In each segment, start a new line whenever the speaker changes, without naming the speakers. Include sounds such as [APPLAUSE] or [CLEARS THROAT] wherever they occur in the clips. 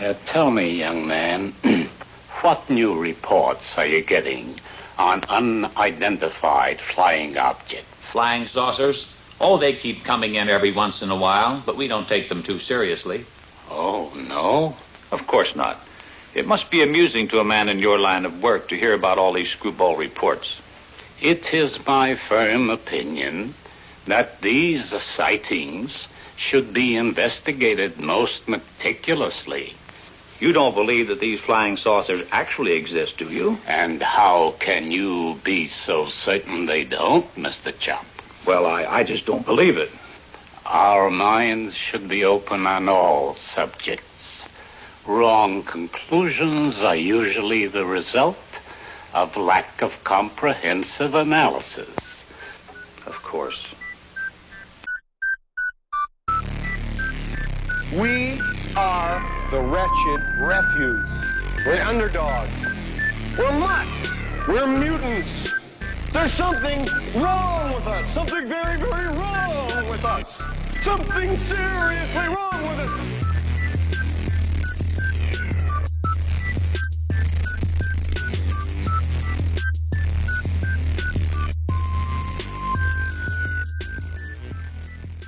Uh, tell me, young man, [CLEARS THROAT] what new reports are you getting on unidentified flying objects?
Flying saucers? Oh, they keep coming in every once in a while, but we don't take them too seriously.
Oh, no?
Of course not. It must be amusing to a man in your line of work to hear about all these screwball reports.
It is my firm opinion that these sightings should be investigated most meticulously.
You don't believe that these flying saucers actually exist, do you?
And how can you be so certain they don't, Mr. Chump?
Well, I, I just don't believe it.
Our minds should be open on all subjects. Wrong conclusions are usually the result of lack of comprehensive analysis.
Of course.
We are the wretched refuse. We're underdogs. We're mutts. We're mutants. There's something wrong with us. Something very, very wrong with us. Something seriously wrong with us.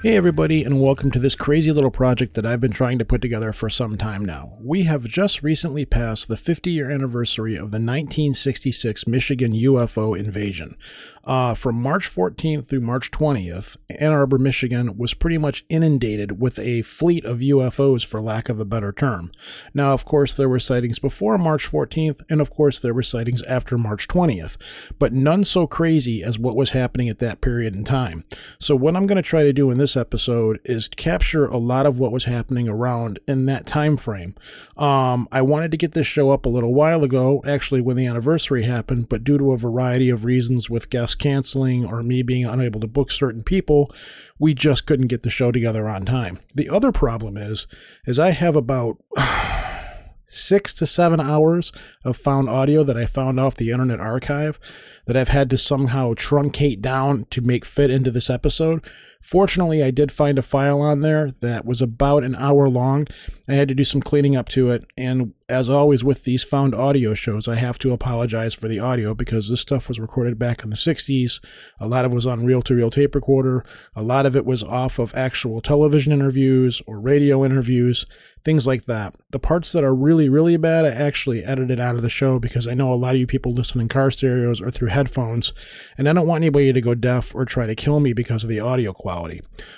Hey, everybody, and welcome to this crazy little project that I've been trying to put together for some time now. We have just recently passed the 50 year anniversary of the 1966 Michigan UFO invasion. Uh, from March 14th through March 20th, Ann Arbor, Michigan was pretty much inundated with a fleet of UFOs, for lack of a better term. Now, of course, there were sightings before March 14th, and of course, there were sightings after March 20th, but none so crazy as what was happening at that period in time. So, what I'm going to try to do in this episode is capture a lot of what was happening around in that time frame. Um, I wanted to get this show up a little while ago, actually, when the anniversary happened, but due to a variety of reasons with guests canceling or me being unable to book certain people, we just couldn't get the show together on time. The other problem is, is I have about [SIGHS] six to seven hours of found audio that I found off the Internet Archive that I've had to somehow truncate down to make fit into this episode. Fortunately, I did find a file on there that was about an hour long. I had to do some cleaning up to it, and as always with these found audio shows, I have to apologize for the audio because this stuff was recorded back in the 60s. A lot of it was on reel to reel tape recorder, a lot of it was off of actual television interviews or radio interviews, things like that. The parts that are really, really bad, I actually edited out of the show because I know a lot of you people listen in car stereos or through headphones, and I don't want anybody to go deaf or try to kill me because of the audio quality.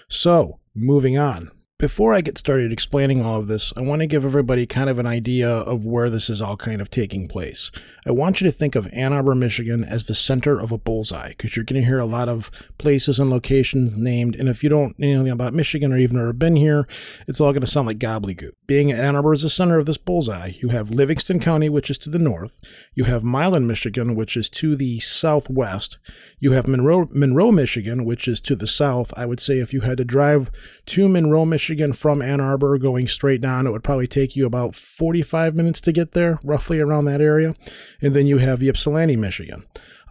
So, moving on. Before I get started explaining all of this, I want to give everybody kind of an idea of where this is all kind of taking place. I want you to think of Ann Arbor, Michigan as the center of a bullseye because you're going to hear a lot of places and locations named. And if you don't know anything about Michigan or even ever been here, it's all going to sound like gobbledygook. Being Ann Arbor is the center of this bullseye, you have Livingston County, which is to the north. You have Milan, Michigan, which is to the southwest. You have Monroe, Monroe, Michigan, which is to the south. I would say if you had to drive to Monroe, Michigan from Ann Arbor going straight down, it would probably take you about 45 minutes to get there, roughly around that area. And then you have Ypsilanti, Michigan.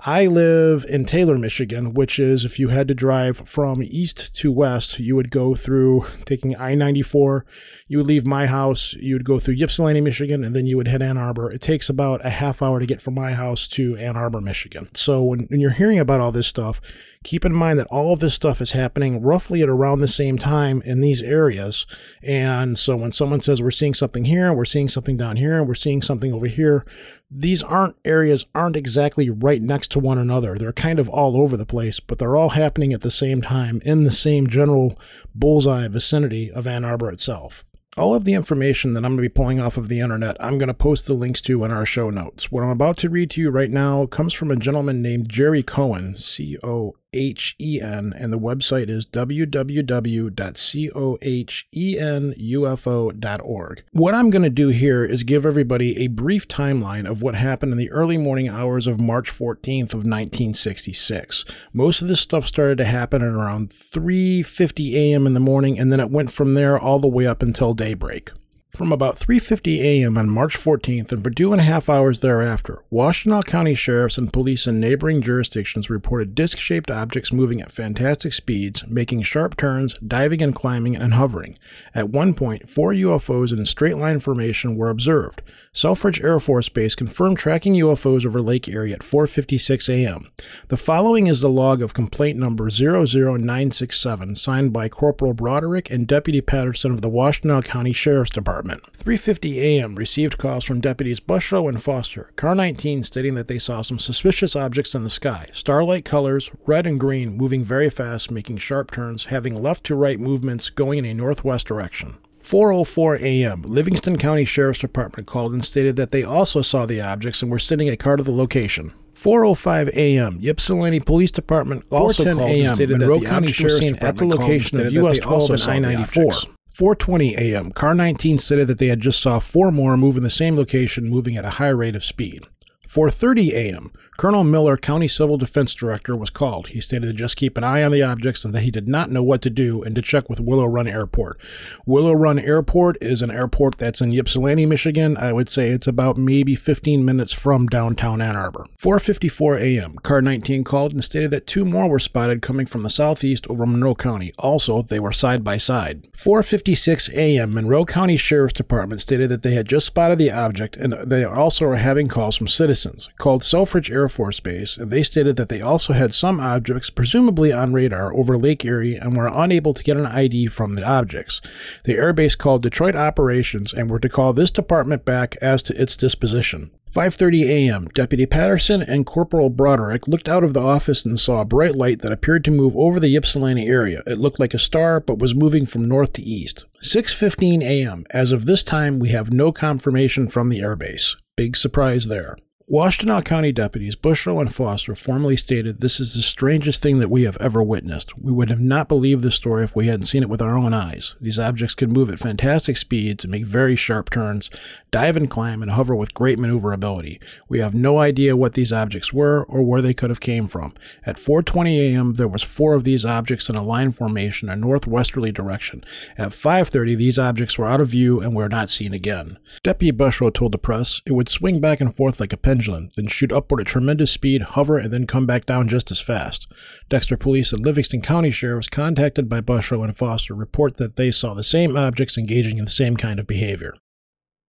I live in Taylor, Michigan, which is if you had to drive from east to west, you would go through taking I 94. You would leave my house, you would go through Ypsilanti, Michigan, and then you would hit Ann Arbor. It takes about a half hour to get from my house to Ann Arbor, Michigan. So when, when you're hearing about all this stuff, keep in mind that all of this stuff is happening roughly at around the same time in these areas. And so when someone says we're seeing something here, we're seeing something down here, and we're seeing something over here, these aren't areas aren't exactly right next to one another. They're kind of all over the place, but they're all happening at the same time in the same general bullseye vicinity of Ann Arbor itself. All of the information that I'm going to be pulling off of the internet, I'm going to post the links to in our show notes. What I'm about to read to you right now comes from a gentleman named Jerry Cohen, C O H E N, and the website is www.cohenufo.org. What I'm going to do here is give everybody a brief timeline of what happened in the early morning hours of March 14th of 1966. Most of this stuff started to happen at around 3:50 a.m. in the morning and then it went from there all the way up until daybreak. From about 3:50 a.m. on March 14th and for two and a half hours thereafter, Washtenaw County sheriffs and police in neighboring jurisdictions reported disc-shaped objects moving at fantastic speeds, making sharp turns, diving and climbing, and hovering. At one point, four UFOs in a straight line formation were observed. Selfridge Air Force Base confirmed tracking UFOs over Lake Erie at 4:56 a.m. The following is the log of complaint number 00967, signed by Corporal Broderick and Deputy Patterson of the Washtenaw County Sheriff's Department. 3:50 a.m. received calls from deputies Bushroe and Foster, Car 19 stating that they saw some suspicious objects in the sky, starlight colors, red and green, moving very fast, making sharp turns, having left to right movements going in a northwest direction. 4:04 a.m. Livingston County Sheriff's Department called and stated that they also saw the objects and were sending a car to the location. 4:05 a.m. Ypsilanti Police Department also called and stated Monroe that the County Sheriff's seen at the location of US 12 and I-94. 4:20 a.m., Car 19 stated that they had just saw four more move in the same location, moving at a high rate of speed. 4:30 a.m., Colonel Miller, County Civil Defense Director, was called. He stated to just keep an eye on the objects and that he did not know what to do and to check with Willow Run Airport. Willow Run Airport is an airport that's in Ypsilanti, Michigan. I would say it's about maybe 15 minutes from downtown Ann Arbor. 4:54 a.m. Car 19 called and stated that two more were spotted coming from the southeast over Monroe County. Also, they were side by side. 4:56 a.m. Monroe County Sheriff's Department stated that they had just spotted the object and they also are having calls from citizens. Called Selfridge Air Force Base, and they stated that they also had some objects, presumably on radar, over Lake Erie and were unable to get an ID from the objects. The airbase called Detroit Operations and were to call this department back as to its disposition. 5:30 a.m. Deputy Patterson and Corporal Broderick looked out of the office and saw a bright light that appeared to move over the Ypsilanti area. It looked like a star but was moving from north to east. 6:15 a.m. As of this time, we have no confirmation from the airbase. Big surprise there. Washtenaw County deputies Bushroe and Foster formally stated this is the strangest thing that we have ever witnessed. We would have not believed this story if we hadn't seen it with our own eyes. These objects can move at fantastic speeds and make very sharp turns, dive and climb, and hover with great maneuverability. We have no idea what these objects were or where they could have came from. At 4:20 a.m., there was four of these objects in a line formation in a northwesterly direction. At 5:30, these objects were out of view and were not seen again. Deputy Bushroe told the press it would swing back and forth like a pendulum pendulum, then shoot upward at tremendous speed, hover, and then come back down just as fast. Dexter Police and Livingston County sheriffs contacted by Bushroe and Foster report that they saw the same objects engaging in the same kind of behavior.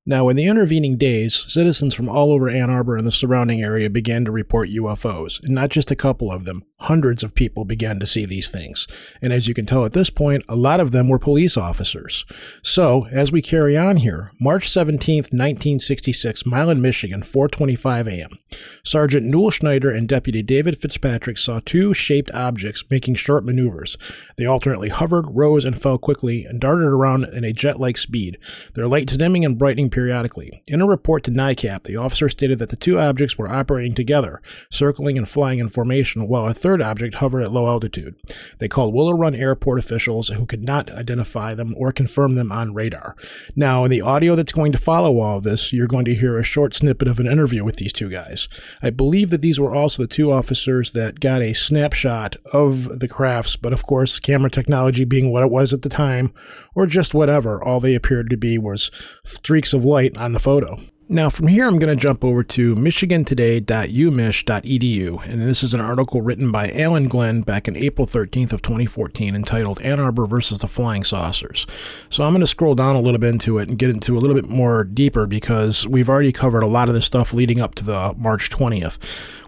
Now, in the intervening days, citizens from all over Ann Arbor and the surrounding area began to report UFOs, and not just a couple of them. Hundreds of people began to see these things. And as you can tell at this point, a lot of them were police officers. So, as we carry on here, March 17, 1966, Milan, Michigan, 4:25 a.m. Sergeant Newell Schneider and Deputy David Fitzpatrick saw two shaped objects making short maneuvers. They alternately hovered, rose, and fell quickly and darted around in a jet-like speed. Their lights dimming and brightening periodically. In a report to NICAP, the officer stated that the two objects were operating together, circling and flying in formation, while a third object hovered at low altitude. They called Willow Run Airport officials who could not identify them or confirm them on radar. Now, in the audio that's going to follow all of this, you're going to hear a short snippet of an interview with these two guys. I believe that these were also the two officers that got a snapshot of the crafts, but of course, camera technology being what it was at the time, or just whatever, all they appeared to be was streaks of light on the photo. Now, from here, I'm going to jump over to michigantoday.umich.edu, and this is an article written by Alan Glenn back in April 13th of 2014 entitled Ann Arbor versus the Flying Saucers. So I'm going to scroll down a little bit into it and get into a little bit more deeper because we've already covered a lot of this stuff leading up to the March 20th.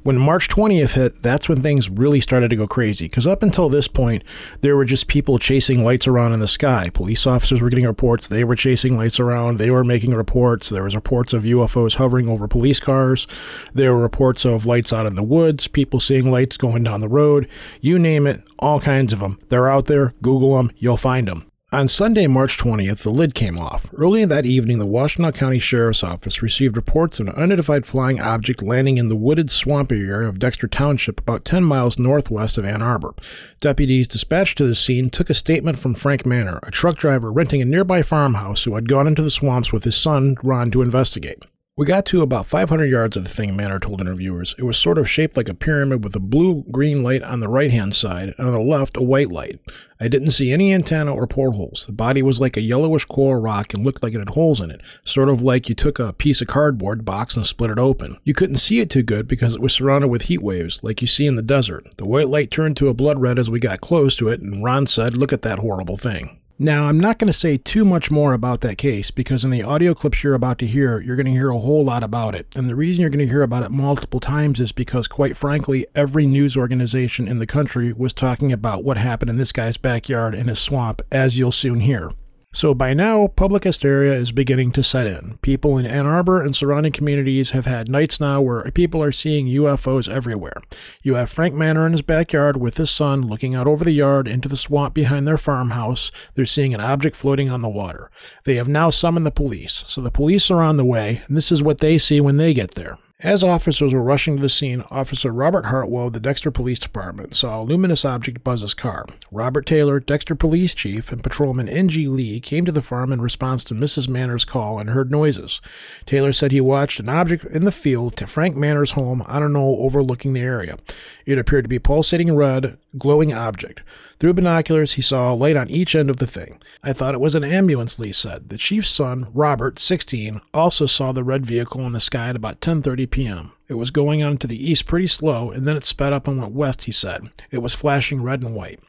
When March 20th hit, that's when things really started to go crazy. Because up until this point, there were just people chasing lights around in the sky. Police officers were getting reports. They were chasing lights around. They were making reports. There was reports of UFOs hovering over police cars. There were reports of lights out in the woods. People seeing lights going down the road. You name it, all kinds of them. They're out there. Google them. You'll find them. On Sunday, March 20th, the lid came off. Early that evening, the Washtenaw County Sheriff's Office received reports of an unidentified flying object landing in the wooded swampy area of Dexter Township, about 10 miles northwest of Ann Arbor. Deputies dispatched to the scene took a statement from Frank Mannor, a truck driver renting a nearby farmhouse who had gone into the swamps with his son, Ron, to investigate. We got to about 500 yards of the thing, Mannor told interviewers. It was sort of shaped like a pyramid with a blue green light on the right hand side, and on the left, a white light. I didn't see any antenna or portholes. The body was like a yellowish coral rock and looked like it had holes in it, sort of like you took a piece of cardboard box and split it open. You couldn't see it too good because it was surrounded with heat waves, like you see in the desert. The white light turned to a blood red as we got close to it, and Ron said, Look at that horrible thing. Now, I'm not going to say too much more about that case because in the audio clips you're about to hear, you're going to hear a whole lot about it. And the reason you're going to hear about it multiple times is because, quite frankly, every news organization in the country was talking about what happened in this guy's backyard in his swamp, as you'll soon hear. So by now, public hysteria is beginning to set in. People in Ann Arbor and surrounding communities have had nights now where people are seeing UFOs everywhere. You have Frank Mannor in his backyard with his son looking out over the yard into the swamp behind their farmhouse. They're seeing an object floating on the water. They have now summoned the police. So the police are on the way, and this is what they see when they get there. As officers were rushing to the scene, Officer Robert Hartwell of the Dexter Police Department saw a luminous object buzz his car. Robert Taylor, Dexter Police Chief, and Patrolman N.G. Lee came to the farm in response to Mrs. Mannor's call and heard noises. Taylor said he watched an object in the field to Frank Mannor's home on a knoll overlooking the area. It appeared to be pulsating red, glowing object. Through binoculars, he saw a light on each end of the thing. I thought it was an ambulance, Lee said. The chief's son, Robert, 16, also saw the red vehicle in the sky at about 10:30 p.m. It was going on to the east pretty slow, and then it sped up and went west, he said. It was flashing red and white.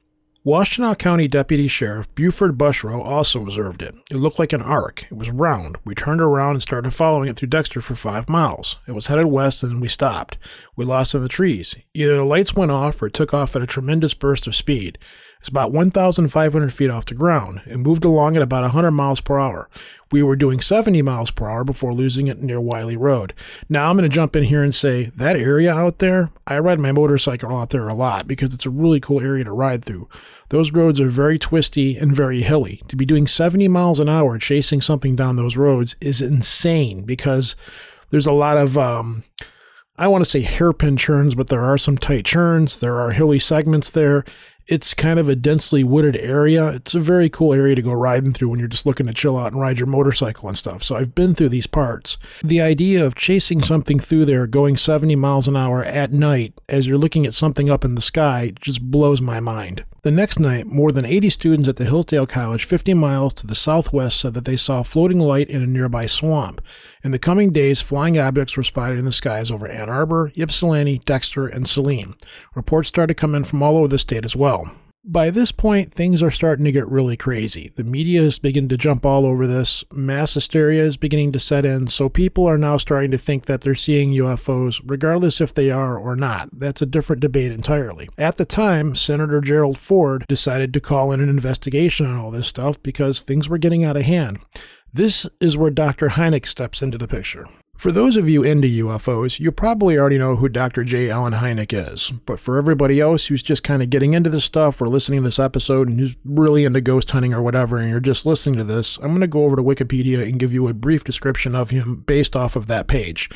Washtenaw County Deputy Sheriff Buford Bushroe also observed it. It looked like an arc. It was round. We turned around and started following it through Dexter for five miles. It was headed west and then we stopped. We lost in the trees. Either the lights went off or it took off at a tremendous burst of speed. It's about 1,500 feet off the ground. It moved along at about 100 miles per hour. We were doing 70 miles per hour before losing it near Wiley Road. Now I'm going to jump in here and say that area out there, I ride my motorcycle out there a lot because it's a really cool area to ride through. Those roads are very twisty and very hilly. To be doing 70 miles an hour chasing something down those roads is insane because there's a lot of um, I want to say hairpin turns, but there are some tight turns. There are hilly segments there. It's kind of a densely wooded area. It's a very cool area to go riding through when you're just looking to chill out and ride your motorcycle and stuff. So I've been through these parts. The idea of chasing something through there going 70 miles an hour at night as you're looking at something up in the sky just blows my mind. The next night, more than 80 students at the Hillsdale College 50 miles to the southwest said that they saw a floating light in a nearby swamp. In the coming days, flying objects were spotted in the skies over Ann Arbor, Ypsilanti, Dexter, and Saline. Reports started to come in from all over the state as well by this point, things are starting to get really crazy. The media is beginning to jump all over this. Mass hysteria is beginning to set in. So people are now starting to think that they're seeing UFOs, regardless if they are or not. That's a different debate entirely. At the time, Senator Gerald Ford decided to call in an investigation on all this stuff because things were getting out of hand. This is where Dr. Hynek steps into the picture. For those of you into UFOs, you probably already know who Dr. J. Allen Hynek is. But for everybody else who's just kind of getting into this stuff or listening to this episode and who's really into ghost hunting or whatever, and you're just listening to this, I'm going to go over to Wikipedia and give you a brief description of him based off of that page.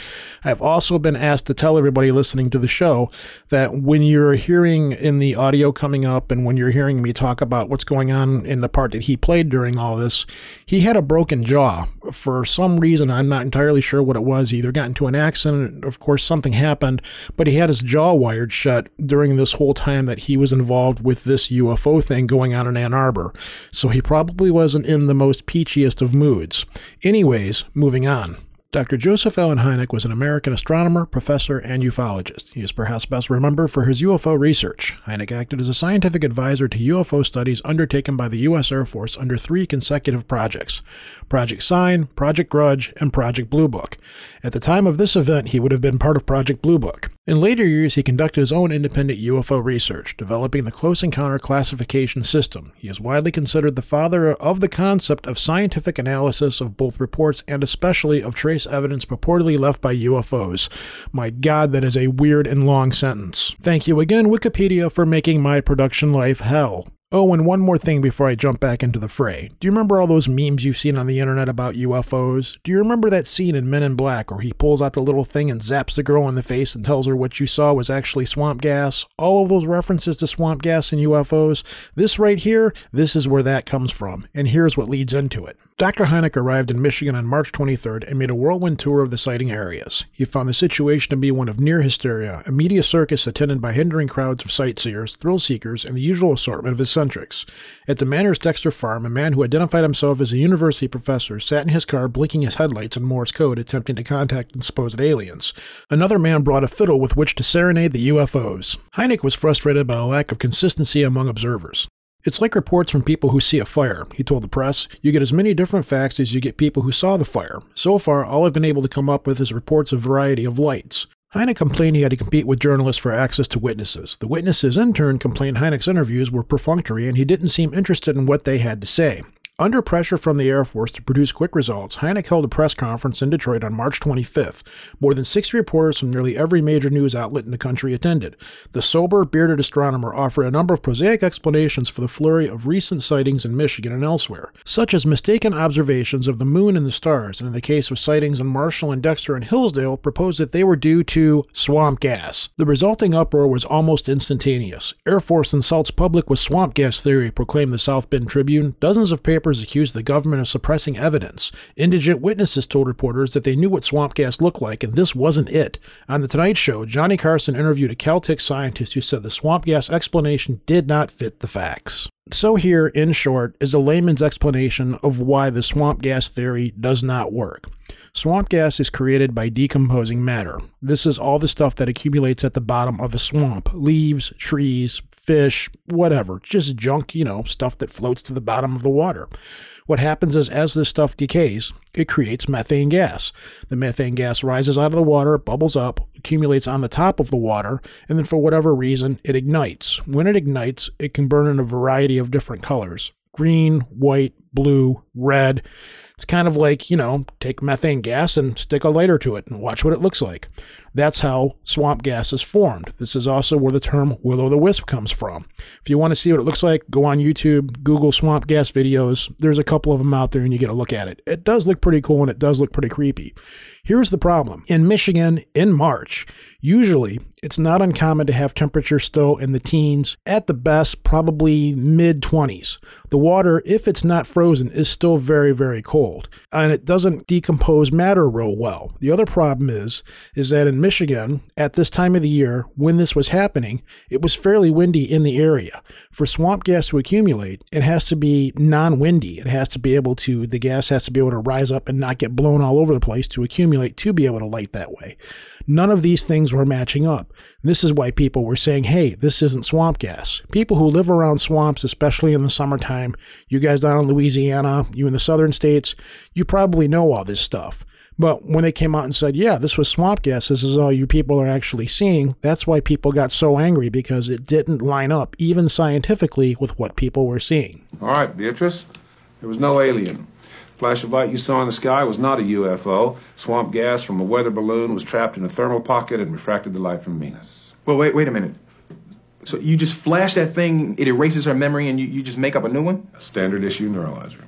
I've also been asked to tell everybody listening to the show that when you're hearing in the audio coming up and when you're hearing me talk about what's going on in the part that he played during all this, he had a broken jaw. For some reason, I'm not entirely sure what it was. He either got into an accident, of course, something happened, but he had his jaw wired shut during this whole time that he was involved with this UFO thing going on in Ann Arbor. So he probably wasn't in the most peachiest of moods. Anyways, moving on. Dr. Joseph Allen Hynek was an American astronomer, professor, and ufologist. He is perhaps best remembered for his UFO research. Hynek acted as a scientific advisor to UFO studies undertaken by the U.S. Air Force under three consecutive projects Project Sign, Project Grudge, and Project Blue Book. At the time of this event, he would have been part of Project Blue Book. In later years, he conducted his own independent UFO research, developing the Close Encounter Classification System. He is widely considered the father of the concept of scientific analysis of both reports and especially of trace evidence purportedly left by UFOs. My God, that is a weird and long sentence. Thank you again, Wikipedia, for making my production life hell. Oh, and one more thing before I jump back into the fray. Do you remember all those memes you've seen on the internet about UFOs? Do you remember that scene in Men in Black where he pulls out the little thing and zaps the girl in the face and tells her what you saw was actually swamp gas? All of those references to swamp gas and UFOs. This right here, this is where that comes from, and here's what leads into it. Dr. Hynek arrived in Michigan on March 23rd and made a whirlwind tour of the sighting areas. He found the situation to be one of near hysteria, a media circus attended by hindering crowds of sightseers, thrill seekers, and the usual assortment of eccentrics. At the Mannor Dexter farm, a man who identified himself as a university professor sat in his car blinking his headlights in Morse code attempting to contact supposed aliens. Another man brought a fiddle with which to serenade the UFOs. Hynek was frustrated by a lack of consistency among observers. It's like reports from people who see a fire, he told the press. You get as many different facts as you get people who saw the fire. So far, all I've been able to come up with is reports of variety of lights. Hynek complained he had to compete with journalists for access to witnesses. The witnesses, in turn, complained Hynek's interviews were perfunctory and he didn't seem interested in what they had to say. Under pressure from the Air Force to produce quick results, Hynek held a press conference in Detroit on March 25th. More than 60 reporters from nearly every major news outlet in the country attended. The sober, bearded astronomer offered a number of prosaic explanations for the flurry of recent sightings in Michigan and elsewhere, such as mistaken observations of the moon and the stars, and in the case of sightings in Marshall and Dexter and Hillsdale, proposed that they were due to swamp gas. The resulting uproar was almost instantaneous. Air Force insults public with swamp gas theory, proclaimed the South Bend Tribune. Dozens of papers accused the government of suppressing evidence. Indigent witnesses told reporters that they knew what swamp gas looked like, and this wasn't it. On The Tonight Show, Johnny Carson interviewed a Caltech scientist who said the swamp gas explanation did not fit the facts. So, here, in short, is a layman's explanation of why the swamp gas theory does not work. Swamp gas is created by decomposing matter. This is all the stuff that accumulates at the bottom of a swamp leaves, trees, fish, whatever. Just junk, you know, stuff that floats to the bottom of the water. What happens is, as this stuff decays, it creates methane gas. The methane gas rises out of the water, bubbles up, accumulates on the top of the water, and then for whatever reason, it ignites. When it ignites, it can burn in a variety of different colors green, white, blue, red. It's kind of like, you know, take methane gas and stick a lighter to it and watch what it looks like. That's how swamp gas is formed. This is also where the term will o' the wisp comes from. If you want to see what it looks like, go on YouTube, Google swamp gas videos. There's a couple of them out there and you get a look at it. It does look pretty cool and it does look pretty creepy. Here's the problem. In Michigan, in March, usually it's not uncommon to have temperatures still in the teens, at the best, probably mid 20s. The water, if it's not frozen, is still very, very cold, and it doesn't decompose matter real well. The other problem is, is that in Michigan, at this time of the year, when this was happening, it was fairly windy in the area. For swamp gas to accumulate, it has to be non windy. It has to be able to, the gas has to be able to rise up and not get blown all over the place to accumulate to be able to light that way. None of these things were matching up. This is why people were saying, hey, this isn't swamp gas. People who live around swamps, especially in the summertime, you guys down in Louisiana, you in the southern states, you probably know all this stuff. But when they came out and said, yeah, this was swamp gas, this is all you people are actually seeing, that's why people got so angry because it didn't line up, even scientifically, with what people were seeing.
All right, Beatrice, there was no alien. Flash of light you saw in the sky was not a UFO. Swamp gas from a weather balloon was trapped in a thermal pocket and refracted the light from Venus.
Well, wait, wait a minute. So you just flash that thing, it erases her memory, and you, you just make up a new one?
A standard issue neuralizer.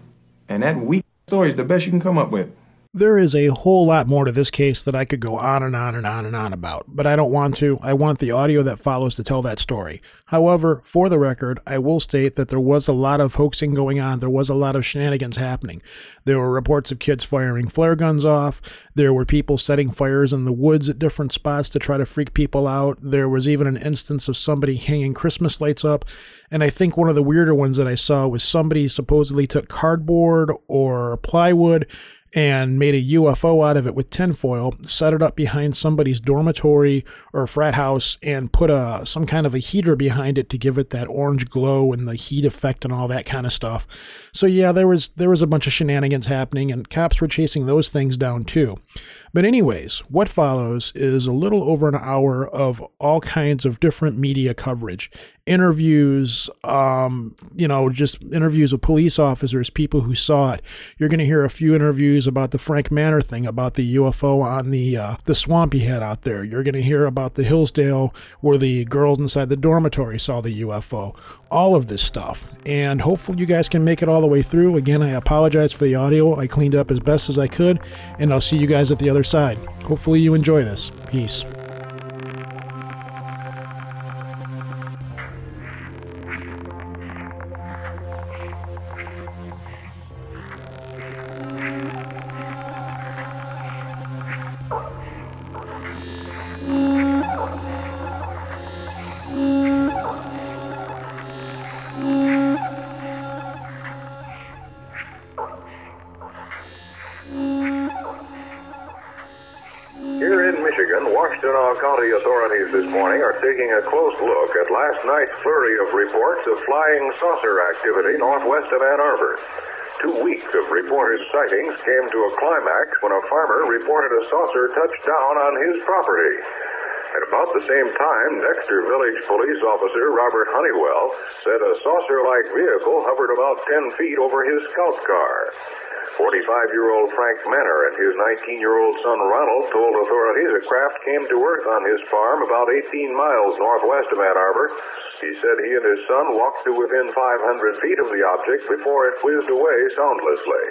And that weak story is the best you can come up with.
There is a whole lot more to this case that I could go on and on and on and on about, but I don't want to. I want the audio that follows to tell that story. However, for the record, I will state that there was a lot of hoaxing going on. There was a lot of shenanigans happening. There were reports of kids firing flare guns off. There were people setting fires in the woods at different spots to try to freak people out. There was even an instance of somebody hanging Christmas lights up. And I think one of the weirder ones that I saw was somebody supposedly took cardboard or plywood and made a UFO out of it with tinfoil, set it up behind somebody's dormitory or frat house, and put a some kind of a heater behind it to give it that orange glow and the heat effect and all that kind of stuff. So yeah, there was there was a bunch of shenanigans happening, and cops were chasing those things down too. But anyways, what follows is a little over an hour of all kinds of different media coverage, interviews, um, you know, just interviews with police officers, people who saw it. You're going to hear a few interviews about the Frank Mannor thing, about the UFO on the uh, the swamp he had out there. You're going to hear about the Hillsdale where the girls inside the dormitory saw the UFO. All of this stuff, and hopefully you guys can make it all the way through. Again, I apologize for the audio. I cleaned up as best as I could, and I'll see you guys at the other side. Hopefully you enjoy this. Peace.
County authorities this morning are taking a close look at last night's flurry of reports of flying saucer activity northwest of Ann Arbor. Two weeks of reported sightings came to a climax when a farmer reported a saucer touched down on his property. At about the same time, Dexter Village Police Officer Robert Honeywell said a saucer-like vehicle hovered about 10 feet over his scout car. 45-year-old Frank Mannor and his 19-year-old son Ronald told authorities a craft came to earth on his farm about 18 miles northwest of Ann Arbor. He said he and his son walked to within 500 feet of the object before it whizzed away soundlessly.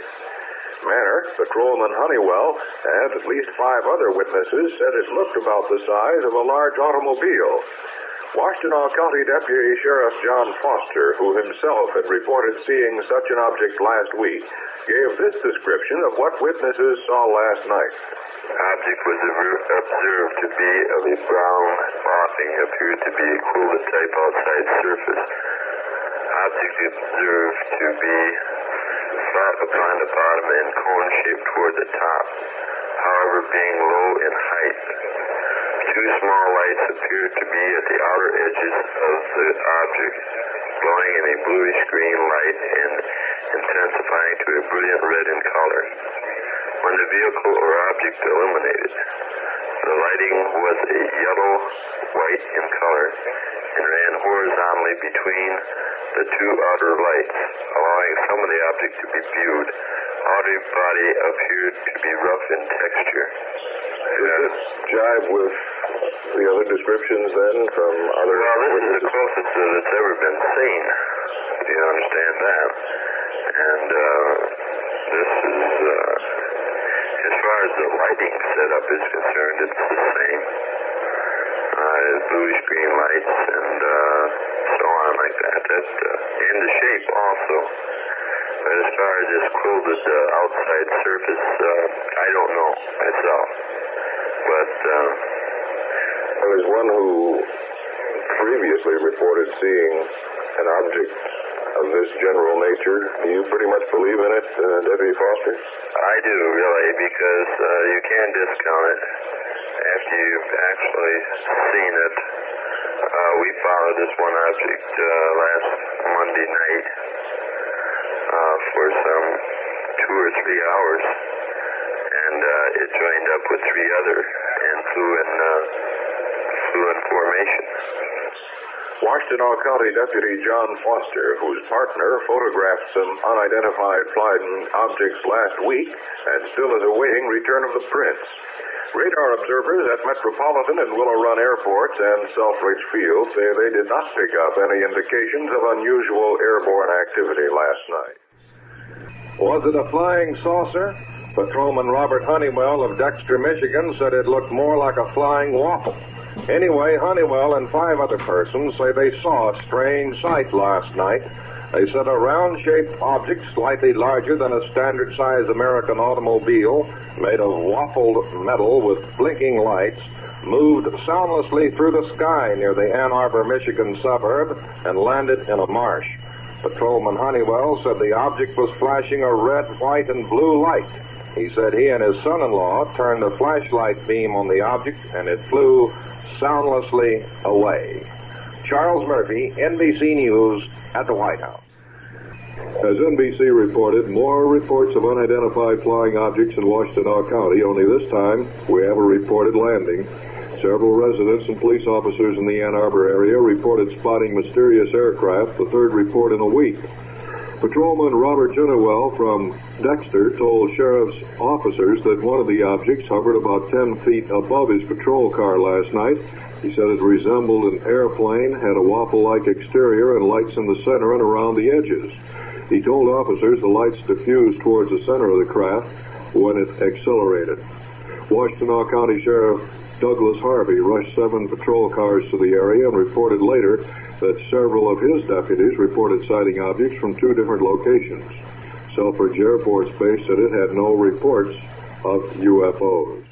Mannor, Patrolman Honeywell, and at least five other witnesses said it looked about the size of a large automobile. Washtenaw County Deputy Sheriff John Foster, who himself had reported seeing such an object last week, gave this description of what witnesses saw last night.
Object was observed to be of a brown spotting, appeared to be a cooler type outside surface. Object observed to be flat upon the bottom and cone shaped toward the top, however being low in height. Two small lights appeared to be at the outer edges of the object, glowing in a bluish green light and intensifying to a brilliant red in color. When the vehicle or object illuminated, the lighting was a yellow white in color and ran horizontally between the two outer lights, allowing some of the object to be viewed. Outer body appeared to be rough in texture.
Does this jive with the other descriptions then from other
Well, this is the closest that it's ever been seen. Do you understand that? And uh, this is, uh, as far as the lighting setup is concerned, it's the same. Uh, bluish green lights and uh, so on like that. That uh, and the shape also. But as far as this quilted uh, outside surface, uh, I don't know myself. But uh,
There was one who previously reported seeing an object of this general nature. Do you pretty much believe in it, uh, Deputy Foster?
I do really because uh, you can discount it after you've actually seen it. Uh, we followed this one object uh, last Monday night uh, for some two or three hours, and uh, it joined up with three other and flew in uh, flew in formation.
Washtenaw County Deputy John Foster, whose partner photographed some unidentified flying objects last week and still is awaiting return of the prints. Radar observers at Metropolitan and Willow Run airports and Selfridge Field say they did not pick up any indications of unusual airborne activity last night. Was it a flying saucer? Patrolman Robert Honeywell of Dexter, Michigan said it looked more like a flying waffle. Anyway, Honeywell and five other persons say they saw a strange sight last night. They said a round shaped object slightly larger than a standard size American automobile, made of waffled metal with blinking lights, moved soundlessly through the sky near the Ann Arbor, Michigan suburb and landed in a marsh. Patrolman Honeywell said the object was flashing a red, white, and blue light. He said he and his son in law turned the flashlight beam on the object and it flew soundlessly away. Charles Murphy, NBC News, at the White House.
As NBC reported, more reports of unidentified flying objects in Washtenaw County, only this time we have a reported landing. Several residents and police officers in the Ann Arbor area reported spotting mysterious aircraft, the third report in a week.
Patrolman Robert Junewell from Dexter told sheriff's officers that one of the objects hovered about 10 feet above his patrol car last night. He said it resembled an airplane, had a waffle-like exterior, and lights in the center and around the edges. He told officers the lights diffused towards the center of the craft when it accelerated. Washtenaw County Sheriff Douglas Harvey rushed seven patrol cars to the area and reported later that several of his deputies reported sighting objects from two different locations. Selfridge Air Force Base said it had no reports of UFOs.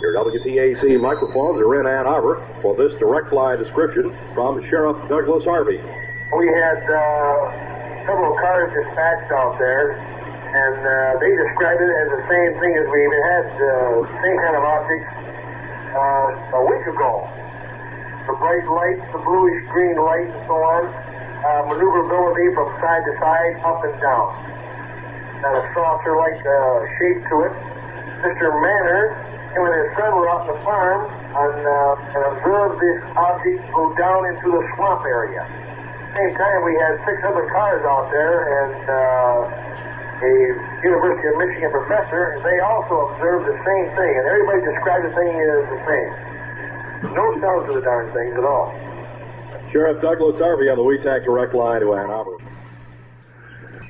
Your WTAC microphones are in Ann Arbor for this direct line description from Sheriff Douglas Harvey.
We had uh, several cars dispatched out there, and uh, they described it as the same thing as we had uh, same kind of objects uh, a week ago the bright lights, the bluish green light, and so on, uh, maneuverability from side to side, up and down. And a saucer-like uh, shape to it. Mr. Mannor and his son were out in the farm and, uh, and observed this object go down into the swamp area. Same time, we had six other cars out there, and uh, a University of Michigan professor, they also observed the same thing, and everybody described the thing as the same. No sound to the darn things at all.
Sheriff Douglas Harvey on the WeTac direct line to Ann Arbor.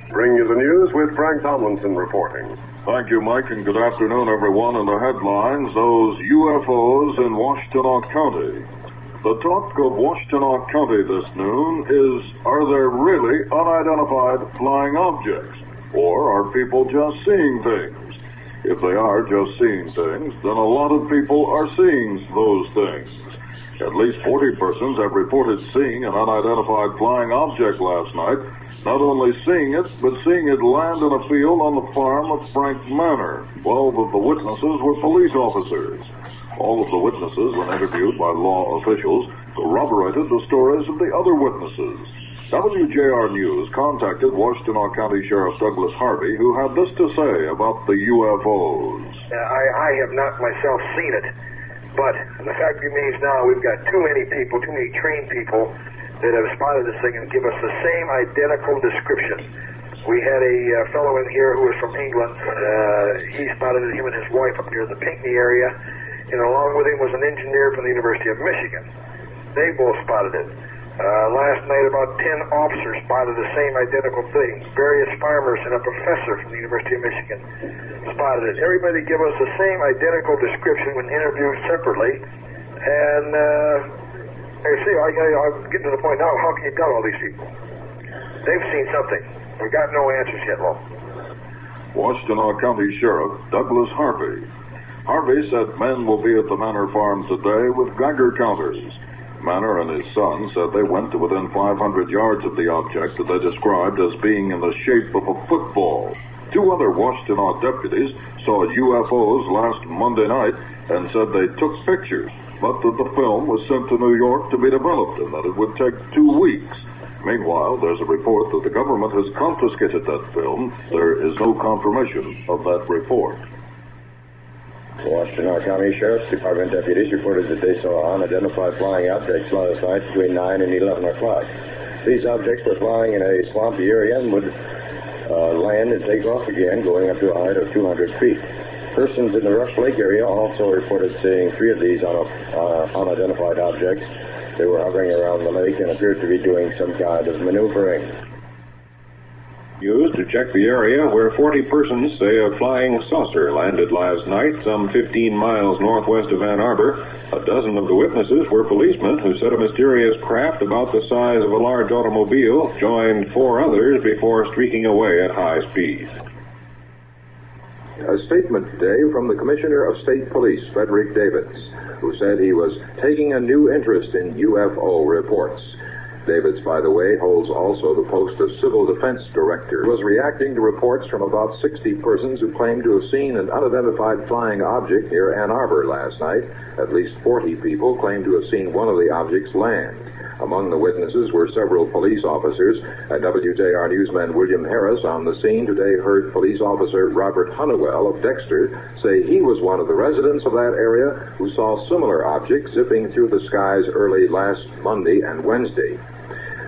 Bring you the news with Frank Tomlinson reporting.
Thank you, Mike, and good afternoon, everyone. In the headlines, those UFOs in Washtenaw County. The talk of Washtenaw County this noon is, are there really unidentified flying objects? Or are people just seeing things? If they are just seeing things, then a lot of people are seeing those things. At least 40 persons have reported seeing an unidentified flying object last night. Not only seeing it, but seeing it land in a field on the farm of Frank Mannor. Twelve of the witnesses were police officers. All of the witnesses, when interviewed by law officials, corroborated the stories of the other witnesses. WJR News contacted Washtenaw County Sheriff Douglas Harvey, who had this to say about the UFOs.
Uh, I, I have not myself seen it, but the fact remains now we've got too many people, too many trained people that have spotted this thing and give us the same identical description. We had a uh, fellow in here who was from England. Uh, he spotted it, him and his wife up near the Pinckney area, and along with him was an engineer from the University of Michigan. They both spotted it. Uh, last night, about 10 officers spotted the same identical thing. Various farmers and a professor from the University of Michigan spotted it. Everybody give us the same identical description when interviewed separately. And, uh, you see, I, I, I'm getting to the point now, how can you tell all these people? They've seen something. We've got no answers yet, Lo.
Washtenaw County Sheriff Douglas Harvey. Harvey said men will be at the Mannor Farm today with Geiger counters. Mannor and his son said they went to within 500 yards of the object that they described as being in the shape of a football. Two other Washtenaw deputies saw UFOs last Monday night and said they took pictures, but that the film was sent to New York to be developed and that it would take two weeks. Meanwhile, there's a report that the government has confiscated that film. There is no confirmation of that report.
Washtenaw County Sheriff's Department deputies reported that they saw unidentified flying objects last night between 9 and 11 o'clock. These objects were flying in a swampy area and would uh, land and take off again, going up to a height of 200 feet. Persons in the Rush Lake area also reported seeing three of these un- uh, unidentified objects. They were hovering around the lake and appeared to be doing some kind of maneuvering
used to check the area where 40 persons say a flying saucer landed last night some 15 miles northwest of Ann Arbor. A dozen of the witnesses were policemen who said a mysterious craft about the size of a large automobile joined four others before streaking away at high speed.
A statement today from the Commissioner of State Police, Frederick Davids, who said he was taking a new interest in UFO reports. Davids, by the way, holds also the post of Civil Defense Director, was reacting to reports from about 60 persons who claimed to have seen an unidentified flying object near Ann Arbor last night. At least 40 people claimed to have seen one of the objects land. Among the witnesses were several police officers. And WJR newsman William Harris on the scene today heard police officer Robert Honeywell of Dexter say he was one of the residents of that area who saw similar objects zipping through the skies early last Monday and Wednesday.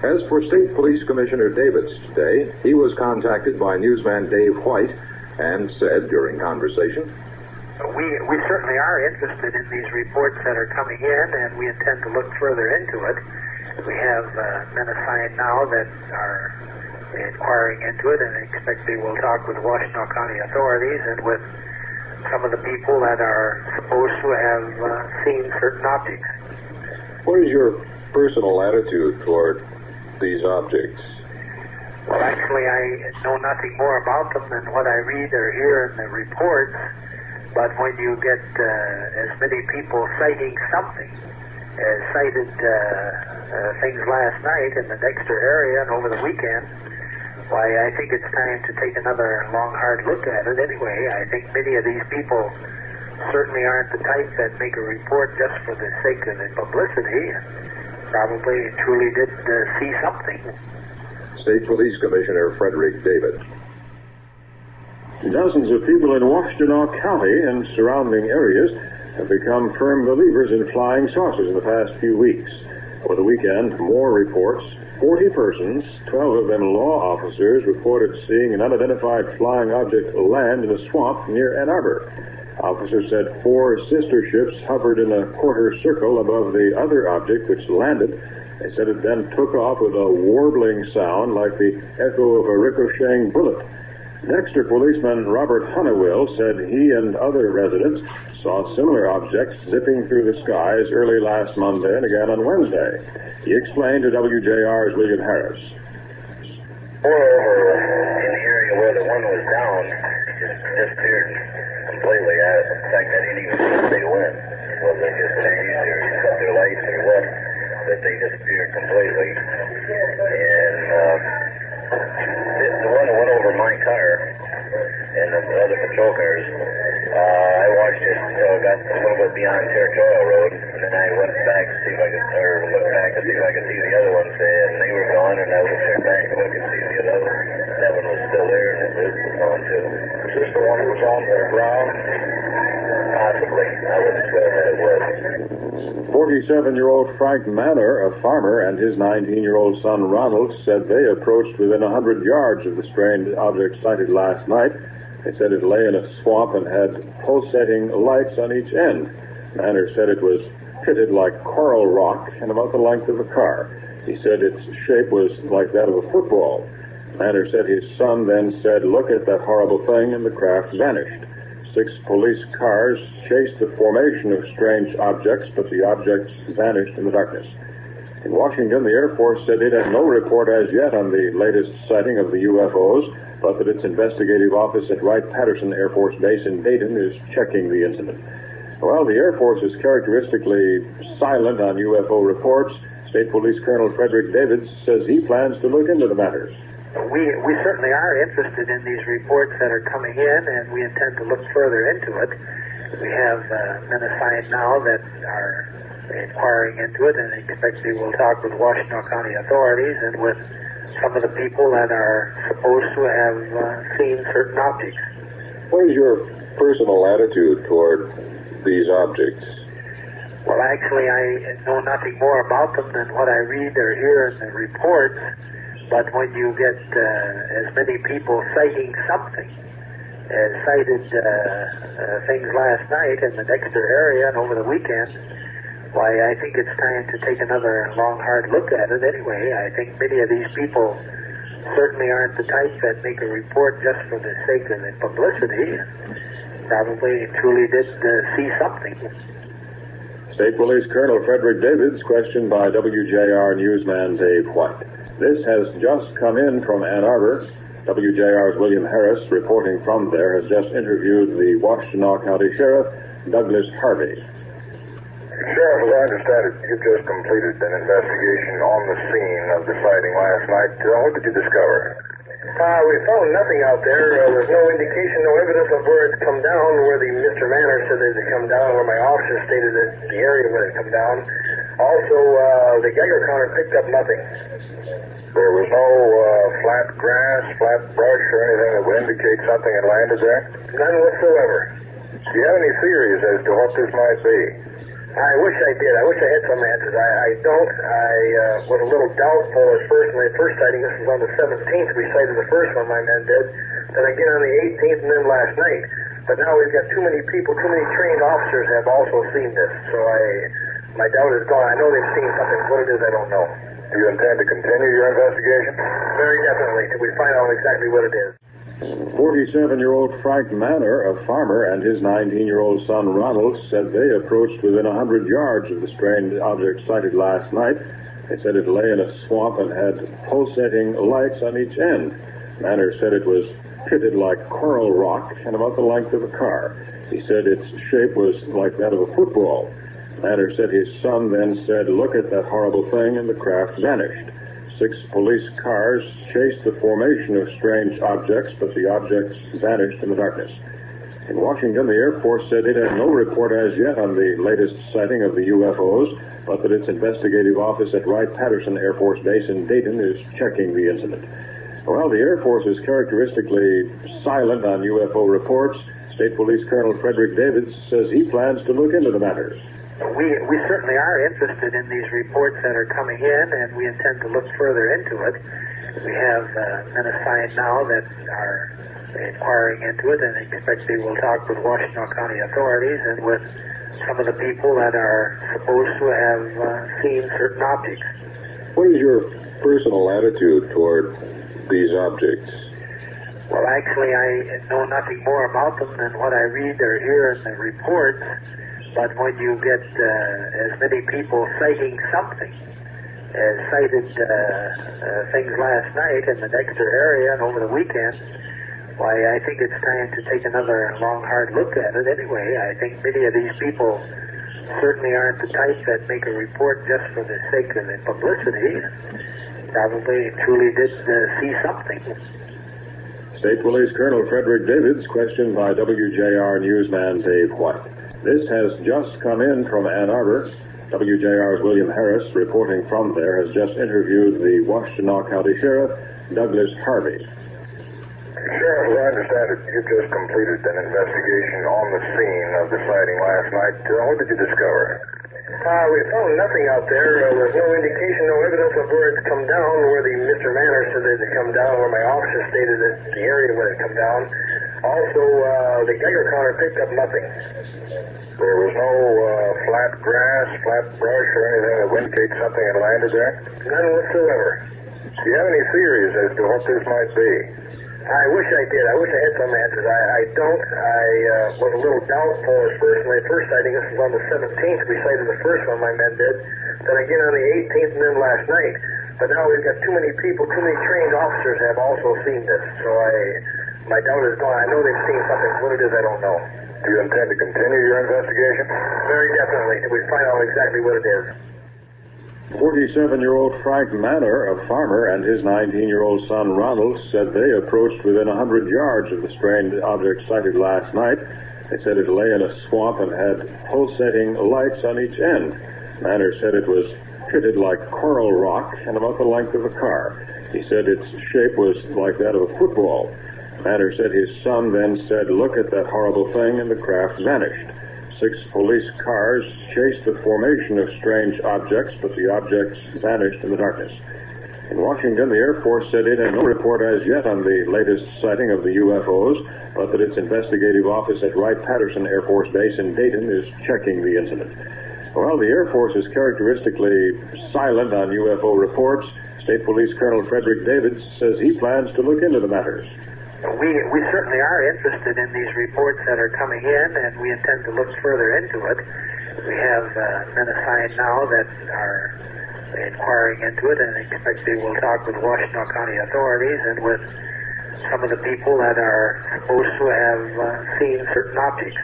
As for State Police Commissioner Davids today, he was contacted by newsman Dave White and said during conversation,
We, we certainly are interested in these reports that are coming in, and we intend to look further into it. We have uh, men assigned now that are inquiring into it, and expect they will talk with Washtenaw County authorities and with some of the people that are supposed to have uh, seen certain objects.
What is your personal attitude toward these objects?
Well, actually, I know nothing more about them than what I read or hear in the reports. But when you get uh, as many people citing something as cited uh, uh, things last night in the Dexter area and over the weekend, why, I think it's time to take another long, hard look at it anyway. I think many of these people certainly aren't the type that make a report just for the sake of the publicity. Probably truly did uh, see something.
State Police Commissioner Frederick David.
Dozens of people in Washtenaw County and surrounding areas have become firm believers in flying saucers in the past few weeks. Over the weekend, more reports 40 persons, 12 of them law officers, reported seeing an unidentified flying object land in a swamp near Ann Arbor. Officers said four sister ships hovered in a quarter circle above the other object, which landed. They said it then took off with a warbling sound like the echo of a ricocheting bullet. Dexter policeman Robert Hunawill said he and other residents saw similar objects zipping through the skies early last Monday and again on Wednesday. He explained to WJR's William Harris.
Moreover, in the area where the one was down, just disappeared completely. I, in fact, I didn't even say when. Was they just changed or cut their lights or what? That they disappeared completely. And uh, the, the one that went over my car and the other patrol cars, uh, I watched it until I got a little bit beyond Territorial Road, and then I went back to see if I could, or looked back to see if I could see the other ones, and they were gone, and I looked back to look and see the other. Was still there, and it was gone too. Was this the one that was on the ground? Possibly. I wouldn't swear that it was.
47 year old Frank Mannor, a farmer, and his 19 year old son Ronald said they approached within 100 yards of the strange object sighted last night. They said it lay in a swamp and had pulsating lights on each end. Mannor said it was pitted like coral rock and about the length of a car. He said its shape was like that of a football. Mannor said his son then said, Look at that horrible thing, and the craft vanished. Six police cars chased the formation of strange objects, but the objects vanished in the darkness. In Washington, the Air Force said it had no report as yet on the latest sighting of the UFOs, but that its investigative office at Wright-Patterson Air Force Base in Dayton is checking the incident. Well, the Air Force is characteristically silent on UFO reports. State Police Colonel Frederick Davids says he plans to look into the matters.
We, we certainly are interested in these reports that are coming in, and we intend to look further into it. We have uh, men assigned now that are inquiring into it, and expect we will talk with Washtenaw County authorities and with some of the people that are supposed to have uh, seen certain objects.
What is your personal attitude toward these objects?
Well, actually, I know nothing more about them than what I read or hear in the reports. But when you get uh, as many people citing something as cited uh, uh, things last night in the Dexter area and over the weekend, why, I think it's time to take another long, hard look at it anyway. I think many of these people certainly aren't the type that make a report just for the sake of the publicity. Probably truly did uh, see something.
State Police Colonel Frederick Davids, questioned by WJR newsman Dave White. This has just come in from Ann Arbor. WJR's William Harris, reporting from there, has just interviewed the Washtenaw County Sheriff, Douglas Harvey.
Sheriff, as I understand it, you've just completed an investigation on the scene of the sighting last night. Uh, what did you discover?
Uh, we found nothing out there. Uh, there's no indication, no evidence of where it's come down, where the Mr. Mannor said it had come down, where my officer stated that the area where it come down. Also, uh, the Geiger counter picked up nothing.
There was no uh, flat grass, flat brush, or anything that would indicate something had landed there?
None whatsoever.
Do you have any theories as to what this might be?
I wish I did. I wish I had some answers. I, I don't. I uh, was a little doubtful at first when first sighting. This was on the 17th. We sighted the first one, my men did. Then again on the 18th, and then last night. But now we've got too many people, too many trained officers have also seen this. So I, my doubt is gone. I know they've seen something. What it is, I don't know.
Do you intend to continue your investigation?
Very definitely, till we find out exactly what it is.
47 year old Frank Mannor, a farmer, and his 19 year old son Ronald said they approached within 100 yards of the strange object sighted last night. They said it lay in a swamp and had pulsating lights on each end. Mannor said it was pitted like coral rock and about the length of a car. He said its shape was like that of a football. Mannor said his son then said, Look at that horrible thing, and the craft vanished. Six police cars chased the formation of strange objects, but the objects vanished in the darkness. In Washington, the Air Force said it had no report as yet on the latest sighting of the UFOs, but that its investigative office at Wright-Patterson Air Force Base in Dayton is checking the incident. Well, the Air Force is characteristically silent on UFO reports. State Police Colonel Frederick Davids says he plans to look into the matter.
We, we certainly are interested in these reports that are coming in, and we intend to look further into it. We have uh, men assigned now that are inquiring into it, and expect they will talk with Washtenaw County authorities and with some of the people that are supposed to have uh, seen certain objects.
What is your personal attitude toward these objects?
Well, actually, I know nothing more about them than what I read or hear in the reports. But when you get uh, as many people citing something as cited uh, uh, things last night in the Dexter area and over the weekend, why, I think it's time to take another long, hard look at it anyway. I think many of these people certainly aren't the type that make a report just for the sake of the publicity. Probably truly did uh, see something.
State Police Colonel Frederick Davids, questioned by WJR newsman Dave White. This has just come in from Ann Arbor. WJR's William Harris, reporting from there, has just interviewed the Washtenaw County Sheriff, Douglas Harvey.
Sheriff, as I understand it, you just completed an investigation on the scene of the sighting last night. Uh, what did you discover?
Uh, we found nothing out there. Uh, there's no indication, no evidence of where it's come down, where the Mr. Mannor said that it come down, where my officer stated that the area where it come down. Also, uh, the Geiger counter picked up nothing.
There was no uh, flat grass, flat brush, or anything that indicate something had landed there?
None whatsoever.
Do you have any theories as to what this might be?
I wish I did. I wish I had some answers. I, I don't. I uh, was a little doubtful at first when first sighting. This was on the 17th. We sighted the first one, my men did. Then again on the 18th and then last night. But now we've got too many people, too many trained officers have also seen this. So I, my doubt is gone. I know they've seen something. What it is, I don't know.
Do you intend to continue your investigation?
Very definitely. Till we find out exactly what it is.
47 year old Frank Mannor, a farmer, and his 19 year old son Ronald said they approached within 100 yards of the strange object sighted last night. They said it lay in a swamp and had pulsating lights on each end. Mannor said it was pitted like coral rock and about the length of a car. He said its shape was like that of a football. Mannor said his son then said, Look at that horrible thing, and the craft vanished. Six police cars chased the formation of strange objects, but the objects vanished in the darkness. In Washington, the Air Force said it had no report as yet on the latest sighting of the UFOs, but that its investigative office at Wright-Patterson Air Force Base in Dayton is checking the incident. Well, the Air Force is characteristically silent on UFO reports. State Police Colonel Frederick Davids says he plans to look into the matter.
We, we certainly are interested in these reports that are coming in, and we intend to look further into it. We have uh, men assigned now that are inquiring into it, and expect they will talk with Washtenaw County authorities and with some of the people that are supposed to have uh, seen certain objects.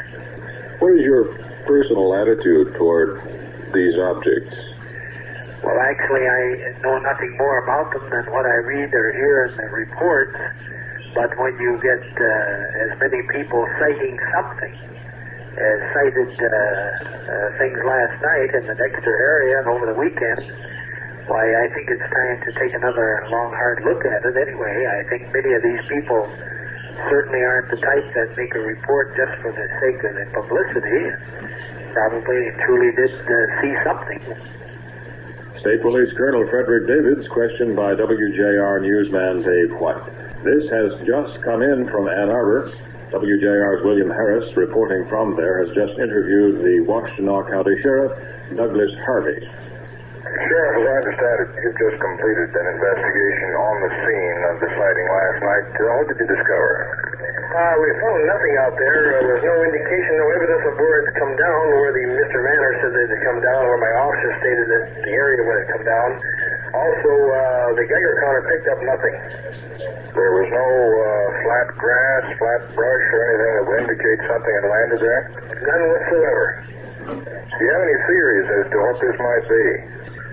What is your personal attitude toward these objects?
Well, actually, I know nothing more about them than what I read or hear in the reports. But when you get uh, as many people citing something as cited uh, uh, things last night in the Dexter area and over the weekend, why, I think it's time to take another long, hard look at it anyway. I think many of these people
certainly aren't the type that make a report just for the sake of the publicity. Probably truly did uh, see something.
State Police Colonel Frederick Davids questioned by WJR newsman Dave White. This has just come in from Ann Arbor. WJR's William Harris, reporting from there, has just interviewed the Washtenaw County Sheriff, Douglas Harvey.
Sheriff, as I understand it, you've just completed an investigation on the scene of the sighting last night. Uh, what did you discover?
Uh, we found nothing out there. Uh, there was no indication, no evidence of where it's come down, where the Mr. Mannor said that it had come down, where my officer stated that the area where it come down. Also, uh, the Geiger counter picked up nothing.
There was no uh, flat grass, flat brush, or anything that would indicate something had landed there?
None whatsoever.
Do you have any theories as to what this might be?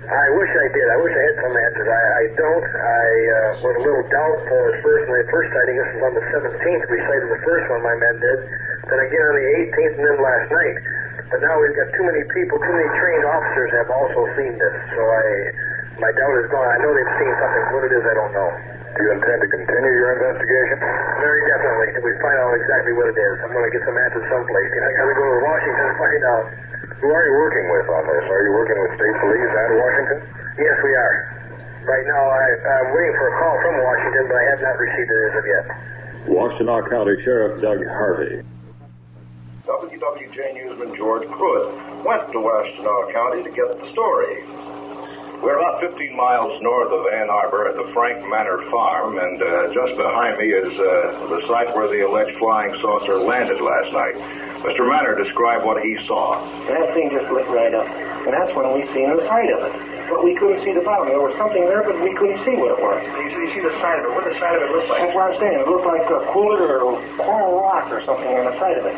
I wish I did. I wish I had some answers. I, I don't. I uh, was a little doubtful at first when the first sighting. This was on the 17th. We sighted the first one, my men did. Then again on the 18th, and then last night. But now we've got too many people, too many trained officers have also seen this. So I, my doubt is gone. I know they've seen something. What it is, I don't know.
Do you intend to continue your investigation?
Very definitely. If we find out exactly what it is, I'm going to get some answers someplace. I got to go to Washington and find out.
Who are you working with on this? Are you working with state police and Washington?
Yes, we are. Right now, I, I'm waiting for a call from Washington, but I have not received it as of yet.
Washtenaw County Sheriff Doug Harvey.
WWJ newsman George Pruitt went to Washtenaw County to get the story. We're about 15 miles north of Ann Arbor at the Frank Mannor Farm, and uh, just behind me is uh, the site where the alleged flying saucer landed last night. Mr. Mannor described what he saw.
That thing just lit right up. And that's when we seen the side of it. But we couldn't see the bottom. There was something there, but we couldn't see what it was. You see, you see the side of it. What the side of it looked like? That's what I'm saying. It looked like a cooler or coral rock or something on the side of it.